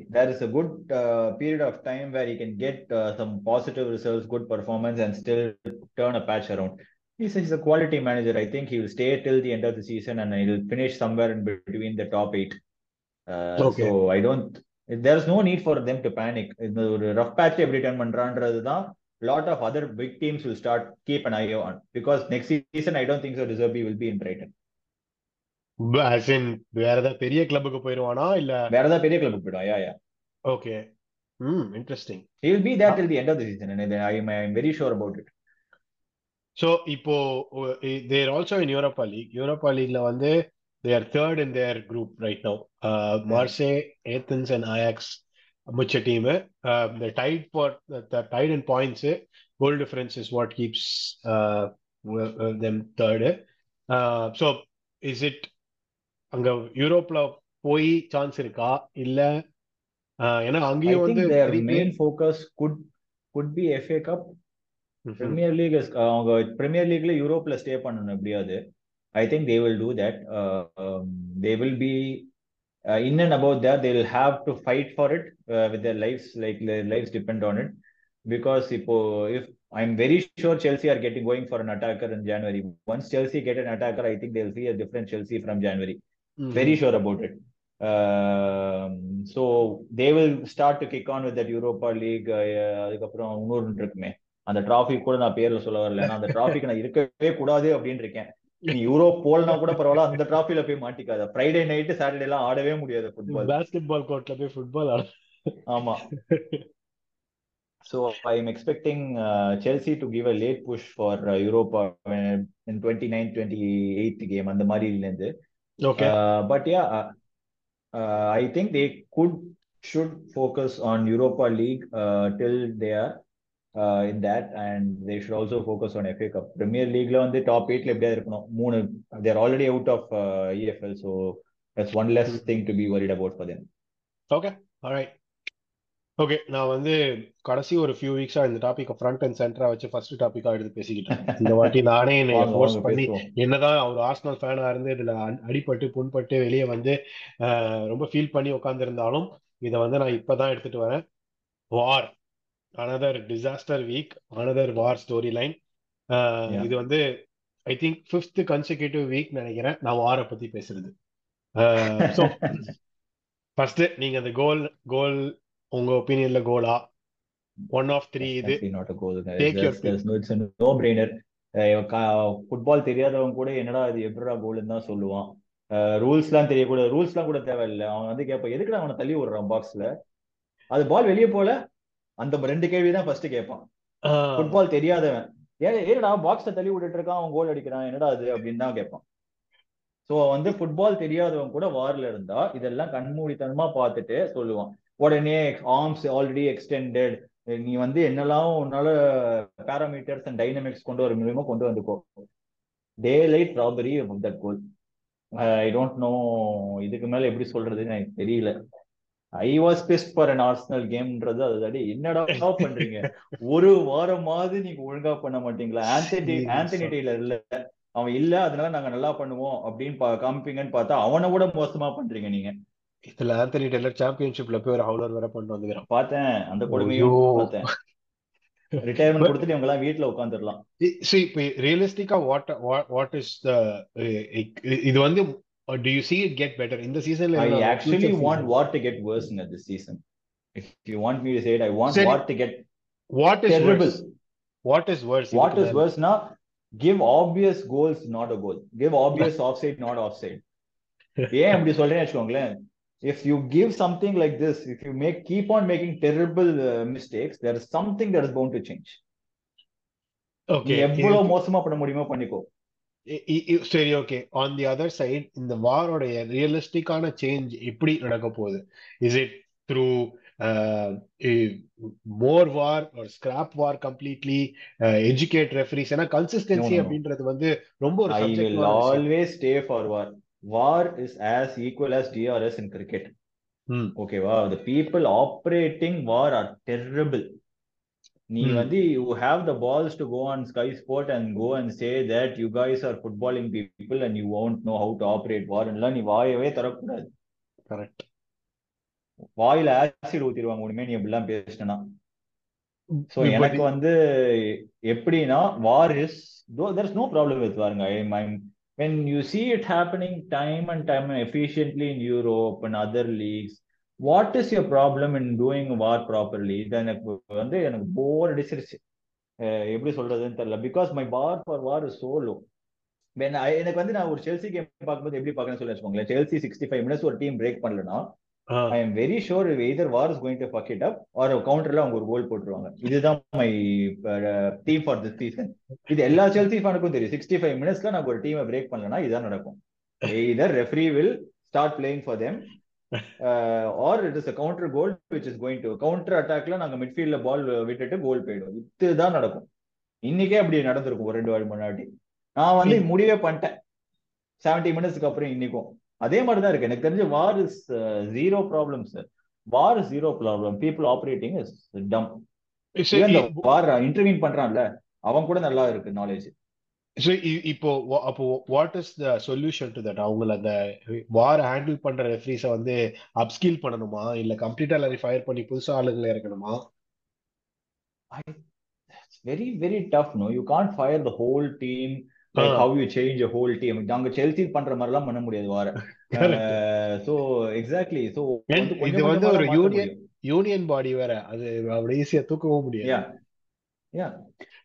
there is a good uh, period of time where he can get uh, some positive results, good performance, and still turn a patch around. He's, he's a quality manager. I think he will stay till the end of the season and he'll finish somewhere in between the top eight. Uh, Okay. So I don't. There's no need for them to panic. இந்த ஒரு rough patch எப்படி turn பண்றான்றது தான் lot of other big teams will start keep an eye on because next season I don't think so. Deserby will be in Brighton. as in வேற ஏதாவது பெரிய கிளப்புக்கு போயிருவானா? இல்ல வேற ஏதாவது பெரிய கிளப்புக்கு போயிடும் yeah yeah okay hmm interesting He will be there till the end of the season, and I am I am very sure about it. So இப்போ they're also in Europa League Europa லீக்ல வந்து they are third in their group right no Marseille Athens and Ajax முச்ச team the tight for the tight in points goal difference is what keeps them third so is it அங்க யூரோப்ல போய் chance இருக்கா இல்ல uh, ஏன்னா I அங்கேயும் think வந்து their three main players- focus could could be FA Cup. Mhm. Premier League is அவங்க Premier Leagueல யூரோப்ல ஸ்டே பண்ணணும் எப்படியாவது I think they will do that. Uh, um, they will be uh, in and about that. They will have to fight for it uh, with their lives, like their lives depend on it. Because இப்போ, if I'm very sure Chelsea are getting going for an attacker in January. Once Chelsea get an attacker, I think they'll see a different Chelsea from January. Mhm. Very sure about it. Um, so they will start to kick on with that Europa League. Uh, அதுக்கப்புறம் இன்னொரு இருக்குமே. அந்த trophy கூட நான் பேர்ல சொல்ல வரல. ஏன்னா அந்த டிராஃபிக்கு நான் இருக்கவே கூடாது அப்படின்னு இருக்கேன். நீ யூரோப் போலனா கூட பரவாயில்ல. அந்த டிராஃபில போய் மாட்டிக்காத. ஃப்ரைடே நைட்டு சாட்டர்டே எல்லாம் ஆடவே முடியாது ஃபுட்பால் பாஸ்கெட்பால் கோர்ட்ல போய் ஃபுட்பால் ஆட. ஆமா. So I'm expecting uh, Chelsea to give a late push for uh, Europa when, in 29 28 game. அந்த மாதிரில Okay. Uh, but yeah, uh, uh, I think they could should focus on Europa League uh, till they are uh, in that, and they should also focus on FA Cup. Premier League on the top eight, they're already out of EFL, so that's one less hmm. thing to be worried about for them. Okay. All right. Okay நான் வந்து கடைசி ஒரு few வீக்ஸா இந்த topic front and சென்டரா வச்சு first டாபிக்கா எடுத்து பேசிக்கிட்டேன். இந்த வாட்டி நானே என்னை ஃபோர்ஸ் பண்ணி. என்னதான் ஒரு ஆர்சனல் ஃபேனா இருந்து இதுல அடிபட்டு புண்பட்டு வெளியே வந்து ரொம்ப ஃபீல் பண்ணி உட்கார்ந்திருந்தாலும் இதை வந்து நான் இப்பதான் எடுத்துட்டு வரேன். VAR another disaster week another VAR story line. இது வந்து I think fifth consecutive week நினைக்கிறேன் நான் வாரை பத்தி பேசுறது. ஃபர்ஸ்ட் நீங்க அந்த கோல் கோல் உங்க ஒப்பீனியன்ல கோலா ஒன் ஆஃப் த்ரீ இது. there's no, it's a no-brainer. Football தெரியாதவன் கூட என்னடா இது எப்படிடா கோல்னு தான் சொல்லுவான். ரூல்ஸ்லாம் தெரியக்கூட ரூல்ஸ்லாம் கூட தேவையில்லை. அவன் வந்து கேட்பான் எதுக்குடா அவனை தள்ளி விடுறான் பாக்ஸ்ல அது பால் வெளியே போல அந்த ரெண்டு கேள்வி தான் ஃபர்ஸ்ட் கேட்பான் ஃபுட்பால் தெரியாதவன். ஏ ஏடா பாக்ஸ தள்ளி விட்டுட்டு இருக்கான்? அவன் கோல் அடிக்கிறான். என்னடா அது அப்படின்னு தான் கேட்பான் சோ வந்து ஃபுட்பால் தெரியாதவன் கூட வார்ல இருந்தா இதெல்லாம் கண்மூடித்தனமா பார்த்துட்டு சொல்லுவான். உடனே ஆர்ம்ஸ் ஆல்ரெடி எக்ஸ்டெண்டட் நீ வந்து என்னெல்லாம் உன்னால பேராமீட்டர்ஸ் அண்ட் டைனமிக்ஸ் கொண்டு வர முடியுமோ கொண்டு வந்துக்கோ daylight robbery that goal I don't know இதுக்கு மேல எப்படி சொல்றதுன்னு எனக்கு தெரியல. I was best for an Arsenal கேம்ன்றது அது என்னடா பண்றீங்க? ஒரு வாரமாவது நீங்க ஒழுங்கா பண்ண மாட்டீங்களா? ஆந்தனி ஆந்தனி டெய்லர் இல்ல. அவன் இல்ல அதனால நாங்க நல்லா பண்ணுவோம் அப்படின்னு காமிப்பீங்கன்னு பார்த்தா அவனை விட மோசமா பண்றீங்க நீங்க. இதுல ஆந்தனி டெய்லர் சாம்பியன்ஷிப்ல போய் ஒரு ஹவுலர் வர பண்ணிட்டு வந்துக்கிறான் பார்த்தேன் அந்த கொடுமையும் பார்த்தேன் ரிட்டையர்மெண்ட் கொடுத்துட்டு இவங்க எல்லாம் வீட்டுல உட்காந்துடலாம் see இப்போ ரியலிஸ்டிக்கா வாட் வாட் இஸ் த இது வந்து do you see it get better in the season i actually want war to get worse in this season if you want me to say it i want Seri, war to get what is terrible worse what is worse what is worse now give obvious goals not a goal give obvious offside not offside ஏன் அப்படி சொல்றேன்னு வச்சுக்கோங்களேன் if you give something like this if you make keep on making terrible uh, mistakes there is something that is bound to change. Okay எவ்வளவு மோசமா பண்ண முடியுமோ பண்ணிக்கோ. சரி okay on the other side இந்த வாரோடைய ரியலிஸ்டிக்கான சேஞ்ச் எப்படி நடக்க போகுது? Is it through more VAR ஒரு scrap VAR completely educate referees ஏன்னா கன்சிஸ்டன்சி அப்படின்றது வந்து ரொம்ப ஒரு always stay for VAR VAR is as equal as DRS in cricket ஓகேவா the people operating VAR are terrible நீ வந்து you have the balls to go on Sky Sport and go and say that you guys are footballing people and you want know how to operate VAR எல்லாம் நீ வாயவே தரக்கூடாது correct வாயில acid ஊத்திடுவாங்க உடனே நீ எப்படிலாம் பேசினா சோ எனக்கு வந்து எப்படின்னா VAR is there is no problem with வாருங்க I mean when you see it happening time and time efficiently in Europe and other leagues what is your problem in doing war properly? இது எனக்கு வந்து எனக்கு bore அடிச்சிருச்சு. எப்படி சொல்றதுன்னு தெரியல. Because my bar for VAR is so low எனக்கு வந்து நான் ஒரு செல்சி கேம் பார்க்கும்போது எப்படி பார்க்கணும்னு சொல்லி வச்சுக்கோங்களேன். செல்சி சிக்ஸ்டி ஃபைவ் மினிட்ஸ் ஒரு டீம் பிரேக் பண்ணலன்னா I am very sure either VAR is going to fuck it up or கவுண்டர்ல அவங்க ஒரு கோல் போட்டுருவாங்க. இதுதான் my team for this season இது எல்லா செல்சி ஃபேனுக்கும் தெரியும். சிக்ஸ்டி ஃபைவ் மினிட்ஸ்ல நாங்க ஒரு டீமை பிரேக் பண்ணலன்னா இதுதான் நடக்கும். Either referee will start playing for them or it is a counter goal which is going to counter அட்டாக்ல நாங்க மிட்ஃபீல்ட்ல பால் விட்டுட்டு கோல் போயிடும் இதுதான் நடக்கும். இன்னைக்கே அப்படி நடந்திருக்கும். ஒரு ரெண்டு வாரம் முன்னாடி. நான் வந்து முடிவே பண்ணிட்டேன். செவன்டி மினிட்ஸ்க்கு அப்புறம் இன்னைக்கும். அதே மாதிரி தான் இருக்கு. எனக்கு தெரிஞ்ச VAR is zero problem sir VAR is zero problem people operating is dumb VAR intervene பண்றான்ல அவன் கூட நல்லா இருக்கு நாலேஜ் ஸோ இப்போ அப்போ what is the solution to that அவங்கள அந்த வார் ஹேண்டில் பண்ற ரெஃப்ரீஸை வந்து அப்ஸ்கில் பண்ணணுமா? இல்ல கம்ப்ளீட்டா எல்லாரையும் ஃபயர் பண்ணி புதுசா ஆளுங்களை இறக்கணுமா? Very very tough no you can't fire the whole team like how you change whole team நாங்க செல்சி பண்ற மாதிரி எல்லாம் பண்ண முடியாது வார சோ எக்ஸாக்ட்லி சோ இது வந்து ஒரு யூனியன் யூனியன் பாடி வேற அது அப்படி ஈஸியா தூக்கவும் முடியாது yeah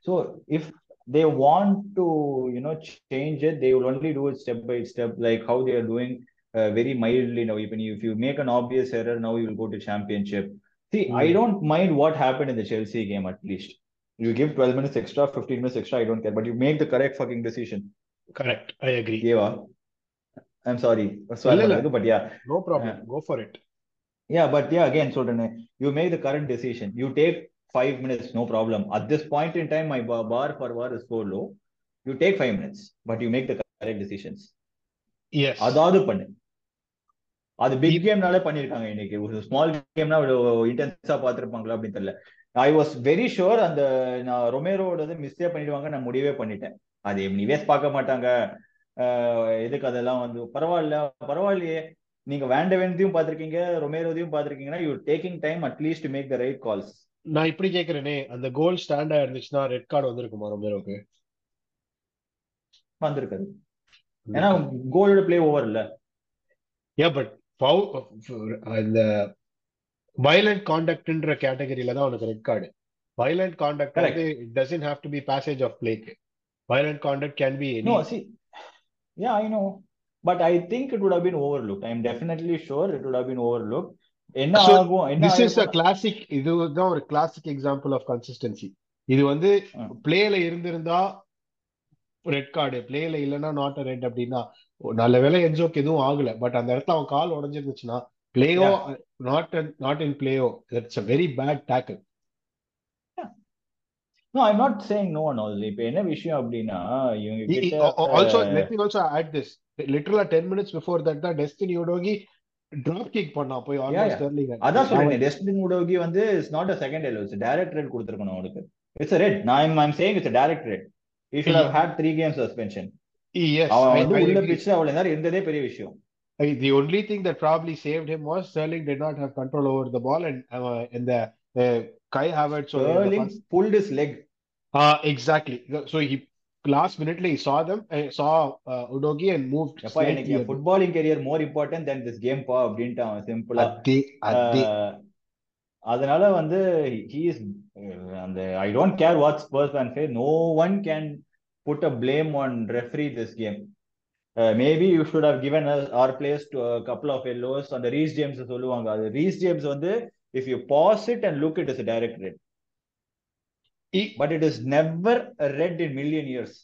so if they want to you know change it they will only do it step by step like how they are doing uh, very mildly now even if you make an obvious error now you will go to championship see mm. i don't mind what happened in the chelsea game at least you give 12 minutes extra 15 minutes extra i don't care but you make the correct fucking decision correct i agree yeah i'm sorry but yeah no problem uh, go for it yeah but yeah again so you make the correct decision you take five minutes, no problem. At this point in time, my bar for war is so low. You take five minutes, but you make the correct decisions. Yes. அதாவது பண்ணு அது big கேம்னாலே பண்ணிருக்காங்க இன்னைக்கு ஒரு small கேம்னா இன்டென்ஸா பாத்துருப்பாங்களா அப்படின்னு தெரியல I was very sure அந்த நான் ரொமேரோட மிஸ்டே பண்ணிடுவாங்க நான் முடிவே பண்ணிட்டேன். அது நிவேஸ் பார்க்க மாட்டாங்க. எதுக்கு அதெல்லாம் வந்து பரவாயில்ல பரவாயில்லையே. நீங்க வேண்டவென்தையும் பாத்திருக்கீங்க ரொமேரோதையும் பாத்திருக்கீங்கன்னா you taking time at least make the right calls நான் இப்படி கேக்குறேனே அந்த கோல் ஸ்டாண்டா இருந்துச்சுன்னா ரெட் கார்டு வந்திருக்குமா ரொமேரோக்கு வந்திருக்காது. ஏன்னா கோலோட பிளே ஓவர் இல்ல. ஏ பட் இந்த வயலண்ட் கான்டக்ட்ன்ற கேட்டகரியில தான் உனக்கு ரெட் கார்டு வயலண்ட் கான்டக்ட் வந்து it doesn't have to be passage of பிளேக்கு violent contact can be no see yeah I know but I think it would have been overlook I am definitely sure it would have been overlook என்ன ஆகும் this is a classic இதுதான் ஒரு classic example of consistency இது வந்து பிளேல இருந்திருந்தா red card பிளேல இல்லைன்னா நாட் ரெட் அப்படின்னா நல்ல வேலை என்ஜோக்கு எதுவும் ஆகல. பட் அந்த இடத்துல அவன் கால் உடஞ்சிருந்துச்சுன்னா பிளேயோ not not in பிளேயோ it's a very bad tackle No, I'm not saying no one also. இப்ப என்ன விஷயம் அப்படின்னா இவங்க also, let me also add this. Literally 10 minutes before that, தான் Destiny Udogi drop kick பண்ணா போய் Yeah, yeah. Sterling. அதான் சொல்றேன். டெஸ்டின் உடோகி வந்து it's not a second yellow it's direct red கொடுத்துருக்கணும் அவனுக்கு. இட்ஸ் ரெட் நான் I'm saying it's direct red you should have had three game suspension Yes, அவன் வந்து உள்ள. பிச்சு அவ்வளவு நேரம் இருந்ததே பெரிய விஷயம். the only thing that probably saved him was Sterling did not have control over the ball and uh, in the uh, Kai Havertz or in the Sterling first- pulled his leg uh, exactly. So he last minute he saw them, uh, saw uh, Udogi and moved எப்பா எனக்கு slightly. N footballing career more important then this game பா அப்படின்ட்டு அவன் சிம்பிளா அதே அதே அதனால வந்து he is அந்த I don't care what Spurs fan say no one can put a blame on referee this game Uh, maybe you should have given us our players to a couple of yellows அந்த Reece James சொல்லுவாங்க அது Reece James வந்து if you pause it and look it is a direct red He- but it is never a red in million years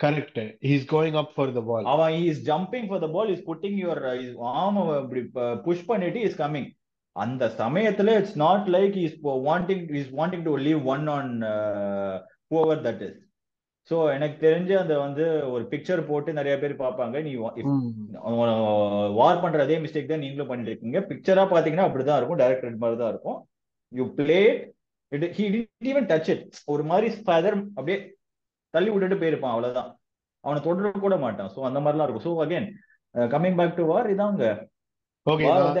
correct. He's going up for the ball. அவன் he is jumping for the ball is putting your uh, his arm அப்படி push பண்ணிட்டு is coming அந்த சமயத்துல it's not like is wanting is wanting to leave one on whoever that is so எனக்கு தெரிஞ்சு அந்த வந்து ஒரு பிக்சர் போட்டு நிறைய பேர் பார்ப்பாங்க. நீ. வார் பண்ற அதே மிஸ்டேக் தான் நீங்களும் பண்ணிட்டு இருக்கீங்க பிக்சரா பாத்தீங்கன்னா அப்படிதான் இருக்கும். டைரக்ட் மாதிரி தான் இருக்கும். You play it he even touch it ஒரு மாதிரி ஃபெதர் அப்படியே தள்ளி விட்டுட்டு போயிருப்பான். அவ்வளவுதான். அவனை தொடர கூட மாட்டான். ஸோ அந்த மாதிரிலாம் இருக்கும். So again coming back to VAR இதாங்க.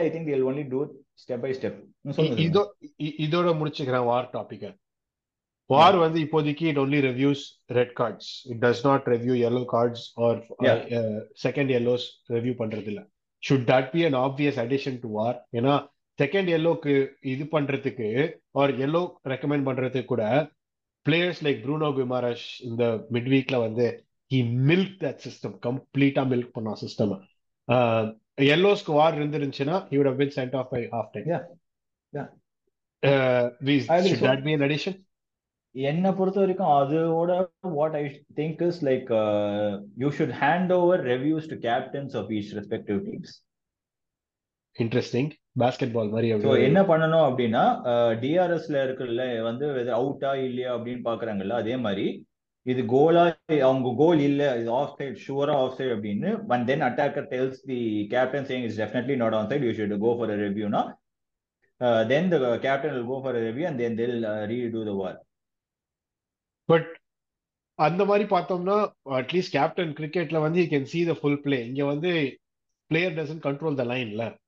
I think they'll only do step by step இதோ இதோட முடிச்சுக்கிறேன். வார் டாபிக் வார் வந்து இப்போதைக்கு it only reviews red cards it does not review yellow cards are. Second yellows review பண்றது இல்ல should that be an obvious addition to VAR ஏன்னா second yellowக்கு இது பண்றதுக்கு ஆர் yellow ரெக்கமெண்ட் பண்றதுக்கு கூட பிளேயர்ஸ் லைக் ப்ரூனோ குமாரஷ் இந்த மிட் வீக்ல வந்து ஹி மில்க் தட் சிஸ்டம் கம்ப்ளீட்டா மில்க் பண்ணா சிஸ்டம் எல்லோஸ்க்கு வார் இருந்துருந்துச்சுன்னா he would have been sent off by half time Yeah. Yeah. Uh, we, I agree. should என்னை பொறுத்த வரைக்கும் அதோட what I think is like you should hand over reviews to captains of each respective teams Interesting. Basketball மாதிரி so அப்படி என்ன பண்ணணும் அப்படின்னா டிஆர்எஸ்ல இருக்குல்ல வந்து அவுட்டா இல்லையா அப்படின்னு பாக்குறாங்கல்ல அதே மாதிரி இது கோலா அவங்க கோல் இல்ல இது ஆஃப் சைட் ஷுவரா ஆஃப் சைட் அப்படின்னு and then attacker tells the captain saying is definitely not on side you should go for ரிவ்யூனா then the captain will go for review and then tell read the VAR but அந்த மாதிரி பார்த்தோம்னா at least captain கிரிக்கெட்ல வந்து you can see the full play இங்க வந்து player doesn't control the line ல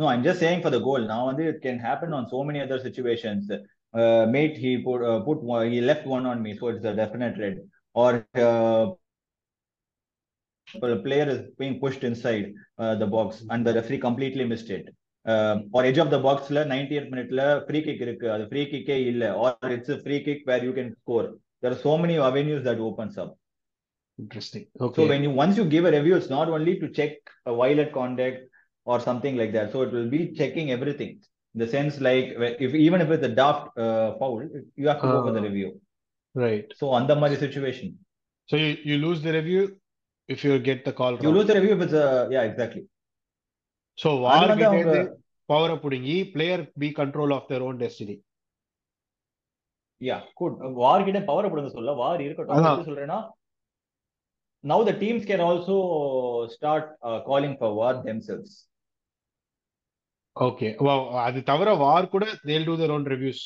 No, I'm just saying for the goal. Now, and it can happen on so many other situations. Uh, mate, he put uh, put one, he left one on me, so it's a definite red. Or uh, a player is being pushed inside uh, the box and the referee completely missed it. Um, or edge of the box la 90th minute la free kick இருக்கு அது free kick ஏ இல்ல or it's a free kick where you can score. There are so many avenues that opens up. interesting So okay when you once you give a review, it's not only to check a violent conduct or something like that. So it will be checking everything. In the sense like wh- if even if it's a daft uh, foul, you have to go for the Ah. review. right So on the Mari situation, so you, you lose the review if you get the call you wrong lose the review if it's a yeah exactly. so war பவரை புடுங்கி player be control of their own destiny yeah good VAR கிட்ட power கொடுங்க சொல்ல VAR இருக்கட்டும் சொல்றேன்னா now the teams can also start uh, calling for war themselves. okay wow அது தவிர VAR கூட they'll do their own reviews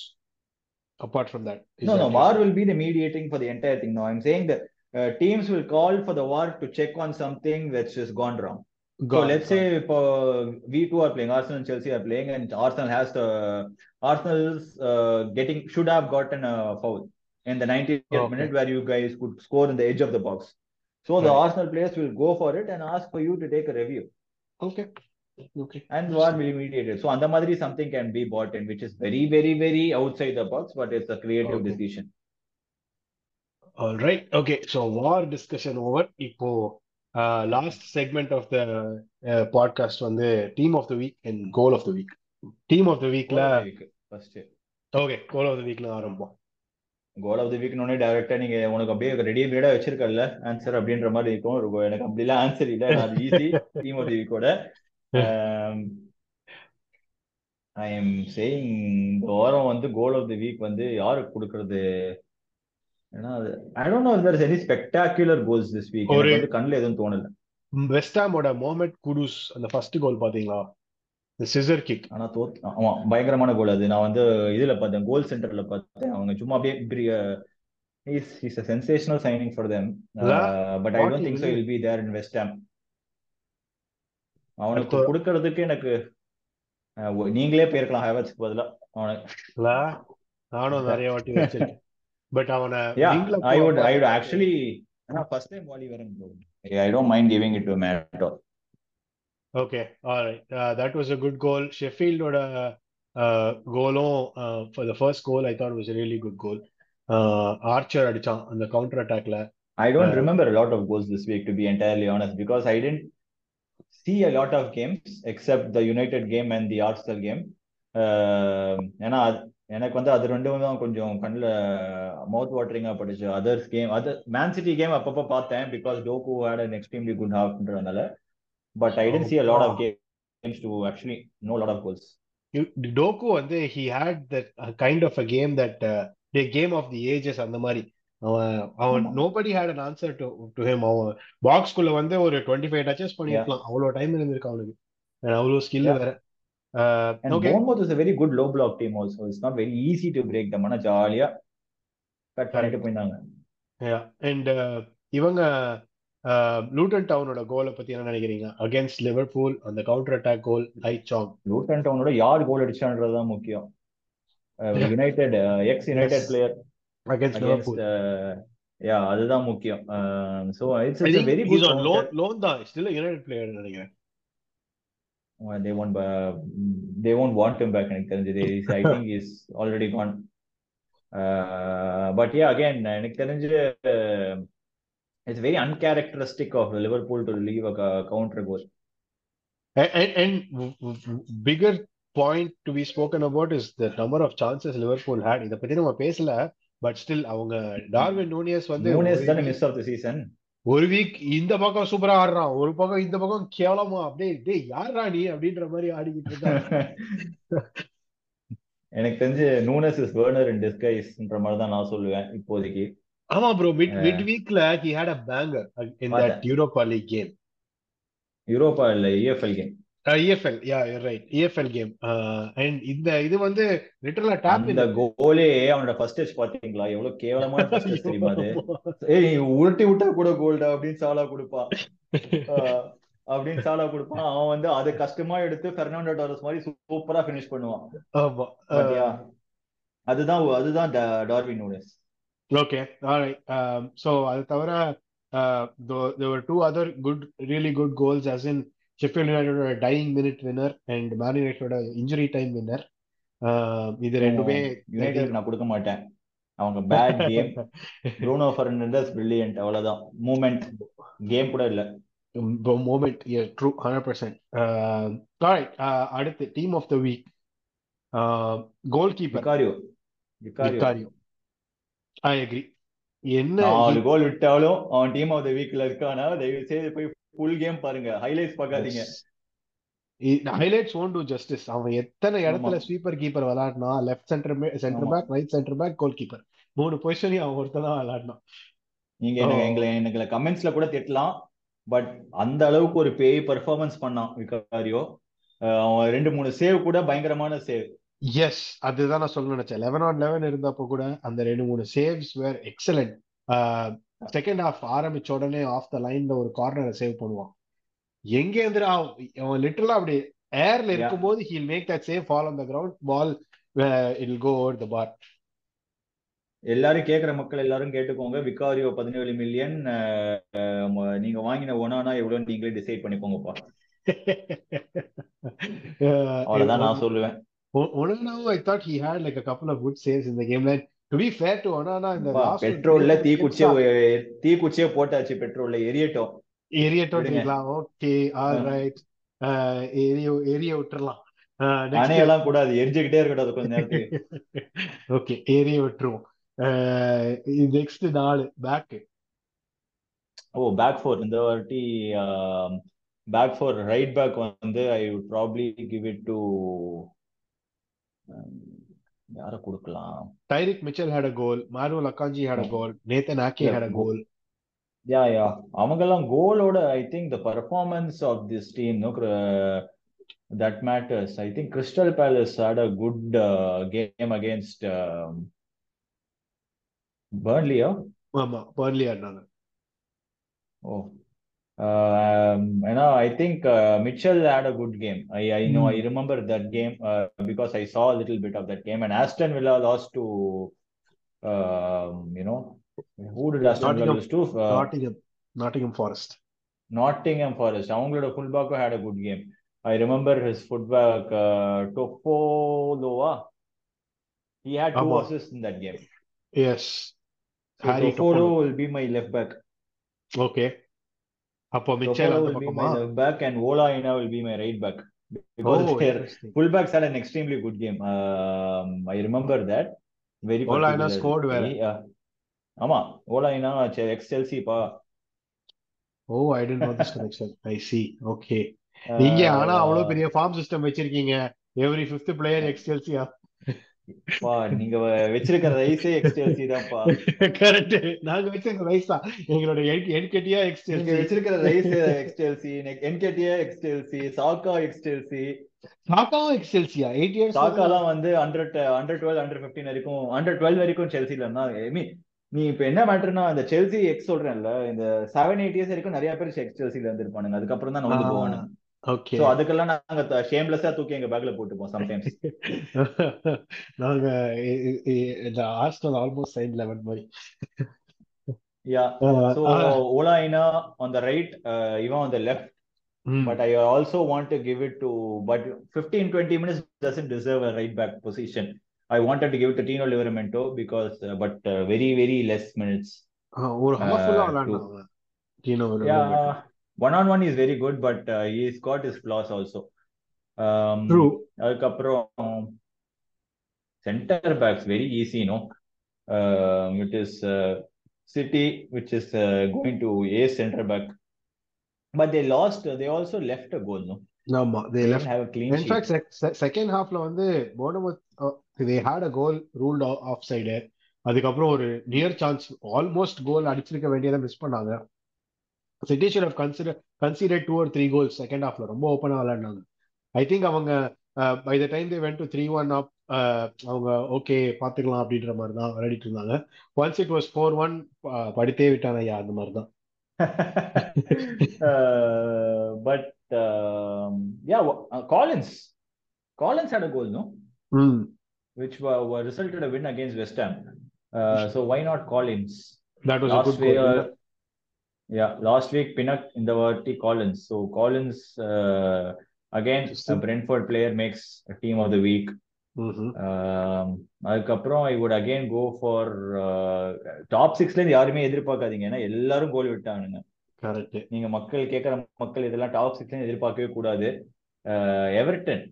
apart from that is No, that no, your- VAR will be the mediating for the entire thing. No, I'm saying that uh, teams will call for the VAR to check on something which has gone wrong. So Got it, let's got say if uh, we two are playing, Arsenal and Chelsea are playing, and Arsenal has the Arsenal's uh, getting should have gotten a foul in the 90th Okay. minute where you guys could score in the edge of the box. So the Right. Arsenal players will go for it and ask for you to take a review, okay okay and VAR will mediate it. So on the Madri something can be bought in, which is very, very, very outside the box, but it's a creative Okay. decision. All right. Okay. So war discussion over. இப்போ segment of the uh, podcast வந்து team of the week and goal of the week. Team of the weekல First. okay goal of the weekல ஆரம்பம். Goal of the week உடனே டைரக்டா நீங்க உனக்கு அப்படியே ready மேடா வச்சிருக்கல answer அப்படின்ற மாதிரி இருக்கும் எனக்கு அப்படிலாம் ஆன்சர் இல்ல அது ஈஸி டீம் ஆஃப் தி வீக்கோட ஐ எம் சேயிங் இந்த வாரம் வந்து கோல் ஆஃப் தி வீக் வந்து யாருக்கு கொடுக்கறது ஏன்னா I don't know there is any spectacular goals this week ஒரு- கண்ணுல எதுவும் தோணல. வெஸ்டாமோட மோமெட் குடூஸ் அந்த ஃபர்ஸ்ட் கோல் பாத்தீங்களா சிசர் கிக் ஆனா தோத் ஆமா பயங்கரமான கோல் அது. நான் வந்து இதுல பார்த்தேன் கோல் சென்டர்ல பார்த்தேன். அவங்க சும்மா அப்படியே is is sensational signing for them. Yeah. But I don't think will be there in West Ham. அவனுக்கு கொடுக்கறதுக்கு எனக்கு ஒ- நீங்களே போயிருக்கலாம் ஹேவர்ஸ்க்கு பதிலா. அவனுக்கு நானும் நிறைய வாட்டி வச்சிருக்கேன். பட் அவனை yeah wing ல I would போக I would actually ஆனா ஃபர்ஸ்ட் டைம் வாலி வரேன் bro I don't mind giving it to him at all Okay, all right. Uh, that was a good goal. Sheffield ஓட uh, கோலும் uh, for the first goal I thought was a really good goal. Uh, Archer அடிச்சான் அந்த counter அட்டாக்ல I don't Uh, remember a lot of goals this week, to be entirely honest, because I didn't see a lot of games except the United game and the Arsenal game. Uh, ஏன்னா அது- எனக்கு வந்து அது ரெண்டும் தான் கொஞ்சம் கண்ணில் mouth வாட்டரிங்கா பட்டுச்சு others game other Man City game அப்பப்போ பார்த்தேன் because Doku had an extremely good ஹாஃப்ன்றதுனால but I didn't see a lot of games to actually know lot of goals Doku வந்து uh, kind of a game that uh, the game of the ages அந்த மாதிரி. அவன் அவன் nobody had an answer to to him. அவன் பாக்ஸ்குள்ள வந்து ஒரு 25 five duchess பண்ணிருக்கலாம் அவ்வளவு டைம் இருந்திருக்கு அவனுக்கு. And அவ்வளவு ஸ்கில் Yeah. வேற And okay Bournemouth is a very good low block team also. It's not very easy to break them. ஆனா ஜாலியா கட் பண்ணிட்டு போயிருந்தாங்க அண்ட் இவங்க லூட்டன் டவுனோட கோலை பத்தி என்ன நினைக்கிறீங்க? அகைன்ஸ்ட் லிவர்பூல் அந்த counter attack goal I Chong Luton டவுனோட யார் கோல் அடிச்சான்றது தான் முக்கியம் United ex United. Player against Liverpool yeah அதுதான் முக்கியம். So it's very good loan loan தான். ஸ்டில் யுனைடெட் பிளேயர் நினைக்கிறேன். they won't they won't want him back எனக்கு தெரிஞ்சது I think is already gone but yeah again எனக்கு தெரிஞ்சு it's very uncharacteristic of Liverpool to leave a counter goal and bigger point to be spoken about is the number of chances Liverpool had இதை பத்தி நம்ம பேசல but still அவங்க Darwin Nunez வந்து நூனேஸ் ஒரு தானே week- miss of the season ஒரு week இந்த பக்கம் சூப்பரா ஆடுறான் ஒரு பக்கம் இந்த பக்கம் கேவலமா அப்படியே டேய் யாரா நீ? அப்படின்ற மாதிரி ஆடிக்கிட்டு இருக்கான் எனக்கு தெரிஞ்சு நூனஸ் இஸ் வேர்னர் இன் டிஸ்கைஸ்ன்ற மாதிரி தான் நான் சொல்லுவேன் இப்போதைக்கு. ஆமா ப்ரோ மிட் மிட் வீக்ல he had a banger in. That Europa League game Europa இல்ல EFL game EFL yeah right EFL game and இந்த இது வந்து லிட்டரலா டேப் அந்த கோலே அவனோட ஃபர்ஸ்ட் டச் பாத்தீங்களா எவ்வளவு கேவலமான ஃபர்ஸ்ட் டச் தெரியுமா அது? ஏய் உருட்டி விட்டா கூட கோல்டா அப்படின்னு சாலா கொடுப்பான். ஆஹ் அப்படின்னு சாலா கொடுப்பான். அவன் வந்து அதை கஷ்டமா எடுத்து பெர்னாண்டோ டாரஸ் மாதிரி சூப்பரா ஃபினிஷ் பண்ணுவான். ஆமா. yeah, அதுதான் அதுதான் டார்வின் நூனஸ். ஓகே ஸோ அது தவிர there were two other good really good goals as in Sheffield யுனைடோட dying minute winner and Man யுனைடோட injury time winner இது ரெண்டுமே யுனைடெட் நான் கொடுக்க மாட்டேன். அவங்க bad game Bruno Fernandes brilliant அவ்வளவுதான். மூமெண்ட் கேம் கூட இல்ல. மூமெண்ட் ட்ரூ ஹண்ட்ரட் பர்சன்ட் அடுத்து team of the week goalkeeper Vicario Vicario Vicario. I agree என்ன நாலு கோல் விட்டாலும் அவன் டீம் ஆஃப் த வீக்ல இருக்கானா? தயவு செய்து போய் ஃபுல் கேம் பாருங்க. ஹைலைட்ஸ் பார்க்காதீங்க. ஹைலைட்ஸ் ஓன் டு ஜஸ்டிஸ் அவன் எத்தனை இடத்துல. Sweeper keeper விளையாடினா left centre centre. Back right centre back goalkeeper மூணு பொசிஷனையும் அவன் ஒருத்தன் தான் விளையாடினான் நீங்க எனக்கு எங்களை எங்களை கமெண்ட்ஸ்ல கூட திட்டலாம். பட் அந்த அளவுக்கு ஒரு பேய் பெர்ஃபார்மன்ஸ் பண்ணான் விகாரியோ. அவன் ரெண்டு மூணு சேவ் கூட பயங்கரமான சேவ் எஸ் அதுதான் நான் சொல்ல நினைச்சேன். லெவன் ஆன் லெவன் இருந்தப்போ கூட அந்த ரெண்டு மூணு saves were excellent second half ஆரம்பிச்ச உடனே ஆஃப் த லைன்ல ஒரு கார்னரை சேவ் பண்ணுவான். எங்க இருந்து அவன் லிட்டரலா அப்படி ஏர்ல. இருக்கும்போது he'll make that save fall on the ground ball will go over the bar எல்லாரும் கேக்குற மக்கள் எல்லாரும் கேட்டுக்கோங்க. விகாரியோ பதினேழு மில்லியன் நீங்க வாங்கின ஒனானா எவ்வளவு நீங்களே டிசைட் பண்ணிக்கோங்கப்பா. அவ்வளவுதான் நான் சொல்லுவேன். Onana, I thought he had like a couple of good saves in the game. Like to be fair to Onana, in the last பெட்ரோல்ல தீக்குச்சியே தீக்குச்சியே போட்டாச்சு பெட்ரோல்ல எரியட்டும். ஏரியட்டோன்றீங்களா ஓகே ஆல். ரைட் ஏரிய ஏரிய விட்டுறலாம். அணையெல்லாம் கூடாது எரிஞ்சுக்கிட்டே இருக்கட்டும் கொஞ்ச நேரத்துக்கு. ஓகே ஏரிய விட்டுருவோம். நெக்ஸ்ட் நாலு பேக் ஓ பேக் ஃபோர் இந்த வாட்டி பேக் ஃபோர் ரைட் பேக் வந்து I would probably give it to யார கொடுக்கலாம்? Tyrick Mitchell had a goal. Manuel Akanji had a goal. Nathan Ake a go- goal. Yeah yeah அவங்கெல்லாம் கோலோட I think the performance of this team no that matters I think Crystal Palace had a good game against பர்ன்லியா ஆமா Burnley ஆடினாங்க. ஓ. ஏன்னா I think Mitchell had a good game I I know I Hmm. remember that game uh, because I saw a little bit of that game and Aston Villa lost to um, you know who did Aston Villa Nottingham. lose to uh, Nottingham Nottingham Forest Nottingham Forest அவங்களோட fullback had a good game I remember his fullback uh, Tofoloa he had two ஆமா. assists in that game yes so Harry Tofolo Tofolo. will be my left back okay அப்போ Tofolo அந்த பக்கமா back and Ola Aina will be my right back because Oh, their fullbacks had an extremely good game. Um, I remember that very Aina particularly. scored வேற. Uh, ஆமா Aina ex Chelsea பா ஓ I don't know this connection I see okay நீங்க ஆனா அவ்வளவு பெரிய farm system வச்சிருக்கீங்க every fifth player ex Chelsea பா நீங்க வச்சிருக்கிற ரைஸே எக்ஸ் Chelsea தான்ப்பா. கரெக்ட் நாங்க வச்சிருக்க ரைஸ் தான். எங்களோட என்கெட்டியா எக்ஸ் நீங்க வச்சிருக்கிற Rice ex Chelsea Nketiah ex Chelsea Saka ex Chelsea சாக்காவும் எக்ஸ் செல்சியா எயிட் இயர்ஸ் சாக்காலாம் வந்து under under twelve under fifteen வரைக்கும் அண்டர் டுவெல் வரைக்கும் செல்சில இருந்தா மீன் நீ இப்ப என்ன மேட்டர்னா இந்த செல்சி எக்ஸ் சொல்றேன்ல இந்த செவன் எயிட் இயர்ஸ் வரைக்கும் நிறைய பேர் எக்ஸ் செல்சில இருந்திருப்பானுங்க. அதுக்கப்புறம் தான் நோந்து போவானுங்க. ஓகே சோ அதுக்கெல்லாம் நாங்க ஷேம்லெஸ்ஸா தூக்கி எங்க பேக்ல போட்டுப்போம் சம்டைம்ஸ் நாங்க இந்த ஆர்ஸ்னல் ஆல்மோஸ்ட் சைன் லெவன் மாதிரி. Yeah so Ola Aina on the right இவன் on the left but I also want to give it to but 15 20 minutes doesn't deserve a right back position. I wanted to give it to Tino Livramento because uh, but uh, very very less minutes. uh, ஒரு half ஃபுல்லா to விளையாடுனாங்க டீனோ Yeah, one on one is very good, but uh, he's got his flaws also. Um, true அதுக்கப்புறம் center backs very easy, you know. Um, it is uh, City, which is uh, going to ace center back, but they lost. They also left a goal, no. ஆமா they They didn't left have a clean sheet. In fact second ஹாஃப்ல வந்து Bournemouth they had a goal ruled offside அதுக்கப்புறம் ஒரு near chance almost goal அடிச்சிருக்க வேண்டியதை miss பண்ணாங்க City should have consider consider two or three goals second ஹாஃப்ல ரொம்ப ஓப்பனா விளையாடினாங்க ஐ திங்க் அவங்க by the time they went two three one up அவங்க ஓகே பாத்துக்கலாம் அப்படின்ற மாதிரி தான் விளையாடிட்டு இருந்தாங்க once it was four one படித்தே விட்டாங்க ஐயா அந்த மாதிரி தான் but yeah, wha- uh, Collins. Collins had a goal, no? ம் which were, were resulted a win against West Ham. Uh, so why not Collins? A Last goal yeah, last week Pinnock in the Verti Collins. So Collins uh, again, a. Brentford player makes a team of the week. Um, அதுக்கப்புறம் I would again go for top சிக்ஸ்ல இருந்து யாருமே எதிர்பார்க்காதீங்க ஏன்னா எல்லாரும் கோல் விட்டானுங்க correct நீங்க மக்கள் கேட்கிற மக்கள் இதெல்லாம் டாப் சிக்ஸ்ல எதிர்பார்க்கவே கூடாது Everton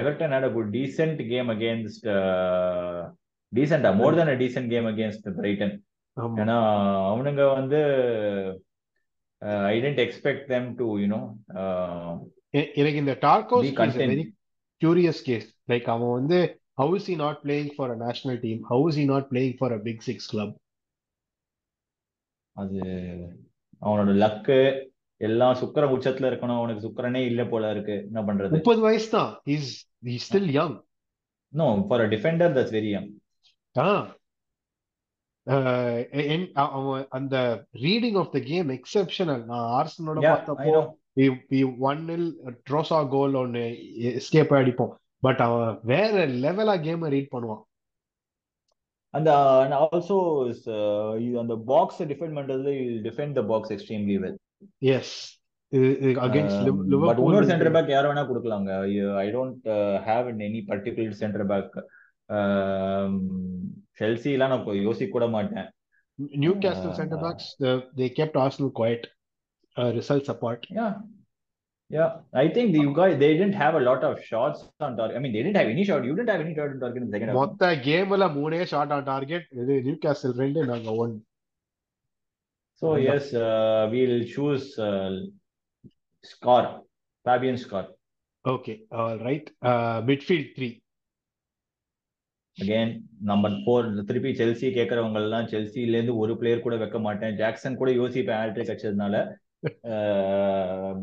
Everton had a good decent game against uh, decent more than a decent game against Brighton ஆமா. ஏன்னா அவனுங்க வந்து I didn't expect them to you know எ- எனக்கு இந்த content. Very curious case like அவன் வந்து how is he not playing for a national team how is he not playing for a big six club அது அவனோட luck எல்லாம் சுக்கர உச்சத்துல இருக்கணும். அவனுக்கு சுக்கரனே இல்ல போல இருக்கு. என்ன பண்றது? முப்பது வயசு தான். Is is still young no for a defender that's very young ஆ. அவன் அந்த reading of the game exceptional நான் ஆர்சனோட பார்த்தப்போ நோ ஒன் இல் ட்ரோசா கோல் ஒன்னு எஸ்கேப் அடிப்போம். பட் அவன் வேற லெவலா கேமை ரீட் பண்ணுவான். அந்த and also is uh, அந்த பாக்ஸ் டிஃபெண்ட் பண்றதுல defend the box extremely well yes இன்னொரு சென்டர் பேக் யார வேணா கொடுக்கலாங்க. I don't have any particular centre back Chelsea எல்லாம் நான் கொ- யோசிக்க கூட மாட்டேன் Newcastle centre backs they kept Arsenal quiet results apart Yeah, yeah. I think the, you guys they didn't have a lot of shots on target. I mean, they didn't have any shot. You didn't have any shot on target in the second half. no? மொத்த கேம்ல மூணே shot on target இது Newcastle ரெண்டு நாங்க one So yes, uh, we'll choose uh, Scar, Fabian Scar. Okay all right midfield three again number four திருப்பி Chelsea கேட்கறவங்க எல்லாம் செல்சில இருந்து ஒரு பிளேயர் கூட வைக்க மாட்டேன். ஜாக்சன் கூட யோசிப்பேன் hat-trick அடிச்சதுனால.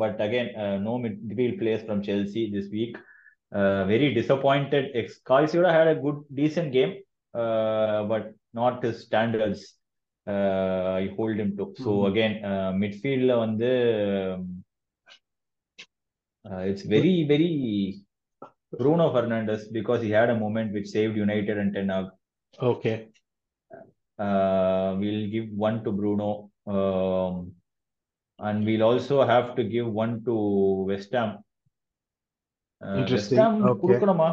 But again no midfield players from Chelsea this week very disappointed ex கால்சியோட had a good decent game but not his standards I hold him to so. Again மிட்ஃபீல்ட்ல வந்து it's very very Bruno Fernandes because he had a moment which saved United and Ten Hag. Okay Uh, we'll give one to Bruno. Um, and we'll also have to give one to West Ham. Uh, West Interesting. Ham Okay. கொடுக்கணுமா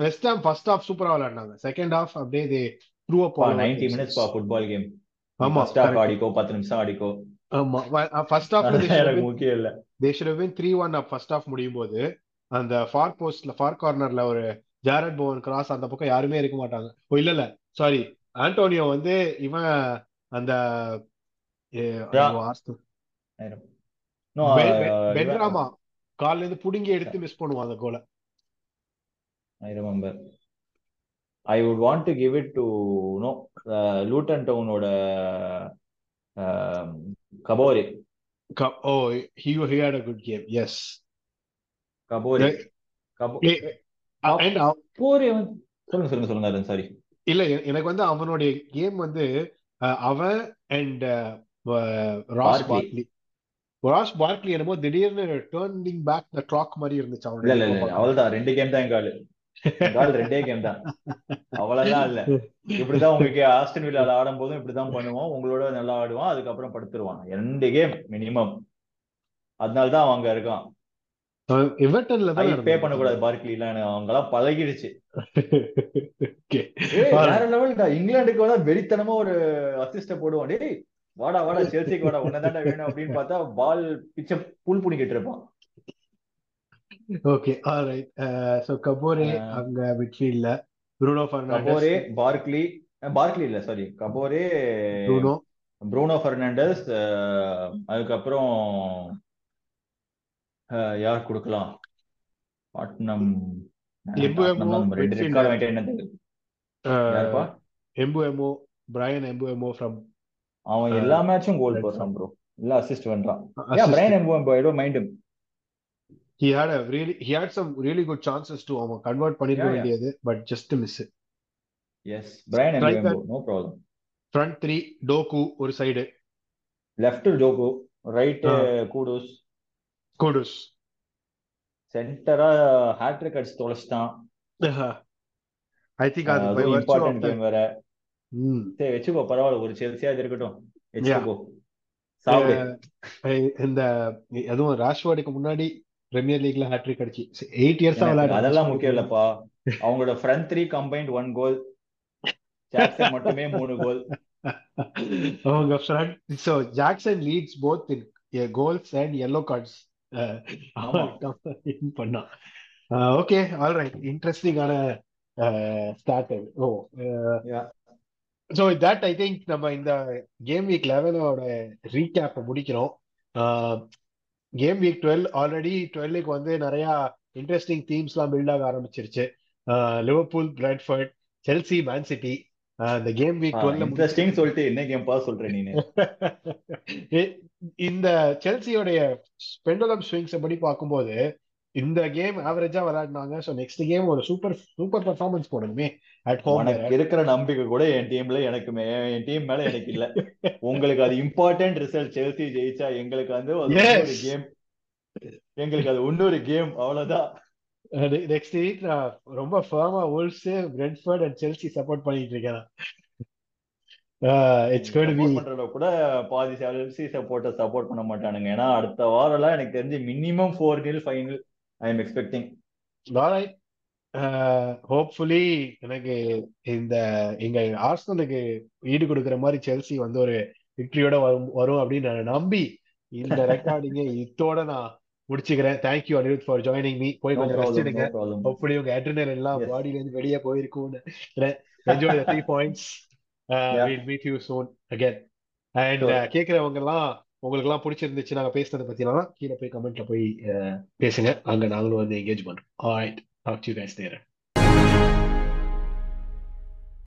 West Ham first half சூப்பரா விளையாடினாங்க second half அப்படியே they threw அப் பா ninety minutes பா football game ஆமா first half correct. ஆடிக்கோ பத்து நிமிஷம் ஆடிக்கோ ஆமா first ஹாஃப்ல தே எனக்கு முக்கியம் இல்ல they should have been 3-1 up first half முடியும் போது அந்த ஃபார் போஸ்ட்ல ஃபார் கார்னர்ல ஒரு ஜாரட் போவன் கிராஸ் அந்த பக்கம் யாருமே இருக்க மாட்டாங்க. ஓ இல்ல இல்ல. சாரி ஆண்டோனியோ வந்து இவன் அந்த பென்ராமா கால்ல இருந்து புடுங்கி எடுத்து மிஸ் பண்ணுவான் அந்த கோலை would want to give it to no uh, Luton Town ஓட um, Kabore. Oh he he had a good game. Yes. Kabore வந்து- சொல்லுங்க சொல்லுங்க சொல்லுங்க சாரி இல்ல எனக்கு வந்து அவனுடைய கேம் வந்து அவன் அண்ட் ராஸ். பார்க்லி ராஸ் பார்க்லி என்னமோ திடீர்னு டேர்னிங் பேக் த கிளாக் மாதிரி இருந்துச்சு இல்ல இல்ல இல்ல அவள்தான் ரெண்டு கேம் தான் எங்க ஆளு ரெண்டே கேம் தான். அவ்வளவுதான் இல்ல. இப்படிதான் உங்களுக்கு ஆஸ்டன் வில்லால ஆடும் போதும் இப்படிதான் பண்ணுவோம். உங்களோட நல்லா ஆடுவான் அதுக்கப்புறம் படுத்துருவான். ரெண்டு கேம் மினிமம் அதனாலதான் அவன் அங்க இருக்கான். எவர்டன்ல ஐ தான் பே பண்ணக்கூடாது பார்க்லி இல்ல அவங்க எல்லாம் பழகிடுச்சு வேற லெவல்டா இங்கிலாந்துக்கு வந்தா வெறித்தனமா ஒரு அசிஸ்ட போடுவான் டேய் வாடா வாடா செல்சிக்கு வாடா உன்னதாண்டா வேணும் அப்படின்னு பார்த்தா பால் பிச்ச புல் புடிக்கிட்டு இருப்பான். ஓகே ஆல்ரைட் சோ கபோரே அங்க மிட்ஃபீல்ட்ல ப்ரூனோ ஃபெர்னாண்டஸ் கபோரே பார்க்லி பார்க்லி இல்ல sorry Kabore Bruno Bruno Fernandes அதுக்கப்புறம் வாங்கிட்டு என்ன யாருப்பா? எம்புஎமோ பிரையன் எம்புஎமோ ஃப்ரம் அவன் எல்லா மேட்சும் கோல் போடுறான் ப்ரோ இல்ல அசிஸ்ட் பண்றான். Mbeumo I don't mind he had a really he had some really good chances to அவன் கன்வெர்ட் yeah. வேண்டியது but just miss S brain Striker. Mbeumo no problem front three டோக்கு ஒரு side left ஜோகோ right. Kudos kudos. சென்டரா hat-trick அடிச்சு தொலைச்சிட்டான். I think அது important game வேற. ம். சரி வச்சுக்கோ பரவாயில்ல ஒரு செல்சியா இருக்கட்டும். வச்சுக்கோ இந்த அதுவும் ராஷ்வார்டுக்கு முன்னாடி பிரீமியர் லீக்ல ஹேட்ரிக் அடிச்சு. எயிட் இயர்ஸா விளையாடு அதெல்லாம் முக்கியம் இல்லப்பா. அவங்களோட front three combined one goal Jackson மட்டுமே மூணு கோல் அவங்க front so Jackson leads both in goals and yellow cards. பண்ணான் ஓகே ஆல் ரைட் இன்ட்ரெஸ்டிங்கான start oh Yeah. So that I think நம்ம இந்த கேம் வீக் லெவனோட ரீகேப்பை முடிக்கிறோம். கேம் வீக் டுவெல் ஆல்ரெடி டுவெல்லுக்கு வந்து நிறைய இன்ட்ரெஸ்டிங் தீம்ஸ்லாம் பில்ட் ஆக ஆரம்பிச்சிருச்சு. Liverpool Brentford Chelsea Man City இந்த கேம் வீக் டுவெல்ல இன்ட்ரெஸ்டிங் சொல்லிட்டு என்ன கேம் பா சொல்ற நீனு? இந்த செல்சியோடைய பெண்டுலம் ஸ்விங்ஸ் படி பார்க்கும்போது இந்த கேம் ஆவரேஜா விளையாடினாங்க. ஸோ நெக்ஸ்ட் கேம் ஒரு சூப்பர் சூப்பர் பர்ஃபார்மன்ஸ் போடணுமே. அட் ஹோம் இருக்கிற நம்பிக்கை கூட என் டீம்ல எனக்கு என் டீம் மேல எனக்கு இல்ல. உங்களுக்கு அது இம்பார்ட்டன்ட் ரிசல்ட் செல்சி ஜெயிச்சா எங்களுக்கு வந்து. இன்னொரு கேம் எங்களுக்கு அது இன்னொரு கேம் அவ்வளவுதான். நெக்ஸ்ட் வீக் நான் ரொம்ப ஃபர்மா wolves Brentford and Chelsea support பண்ணிட்டு இருக்கேன். இட்ஸ் கோட் கூட பாதி செல்சி சப்போர்ட்டர் சப்போர்ட் பண்ண மாட்டானுங்க. ஏன்னா அடுத்த வாரம் எல்லாம் எனக்கு தெரிஞ்சு மினிமம் ஃபோர் நில் ஃபைவ் நில் ஐ எம் எக்ஸ்பெக்டிங் ஹோப்ஃபுல்லி எனக்கு இந்த எங்க ஆர்சனலுக்கு ஈடு கொடுக்குற மாதிரி செல்சி வந்து ஒரு விக்டரியோட வரும் வரும் அப்படின்னு நான் நம்பி இந்த ரெக்கார்டிங்க இதோட நான் முடிச்சுக்கிறேன். Thank you Anirudh for joining me போய் கொஞ்சம் ரெஸ்ட் எடுங்க. ஹோப்ஃபுல்லி உங்க அட்ரினல் எல்லாம். பாடியில இருந்து வெளியே போயிருக்கும்னு enjoy three points. Will meet you soon again and Sure. கேட்குறவங்க எல்லாம் உங்களுக்கு எல்லாம் பிடிச்சிருந்துச்சு நாங்க பேசுனதை பத்திலாம் கீழே போய் கமெண்ட்ல போய் uh, பேசுங்க. அங்க நாங்களும் வந்து என்கேஜ் பண்றோம். Alright talk you guys there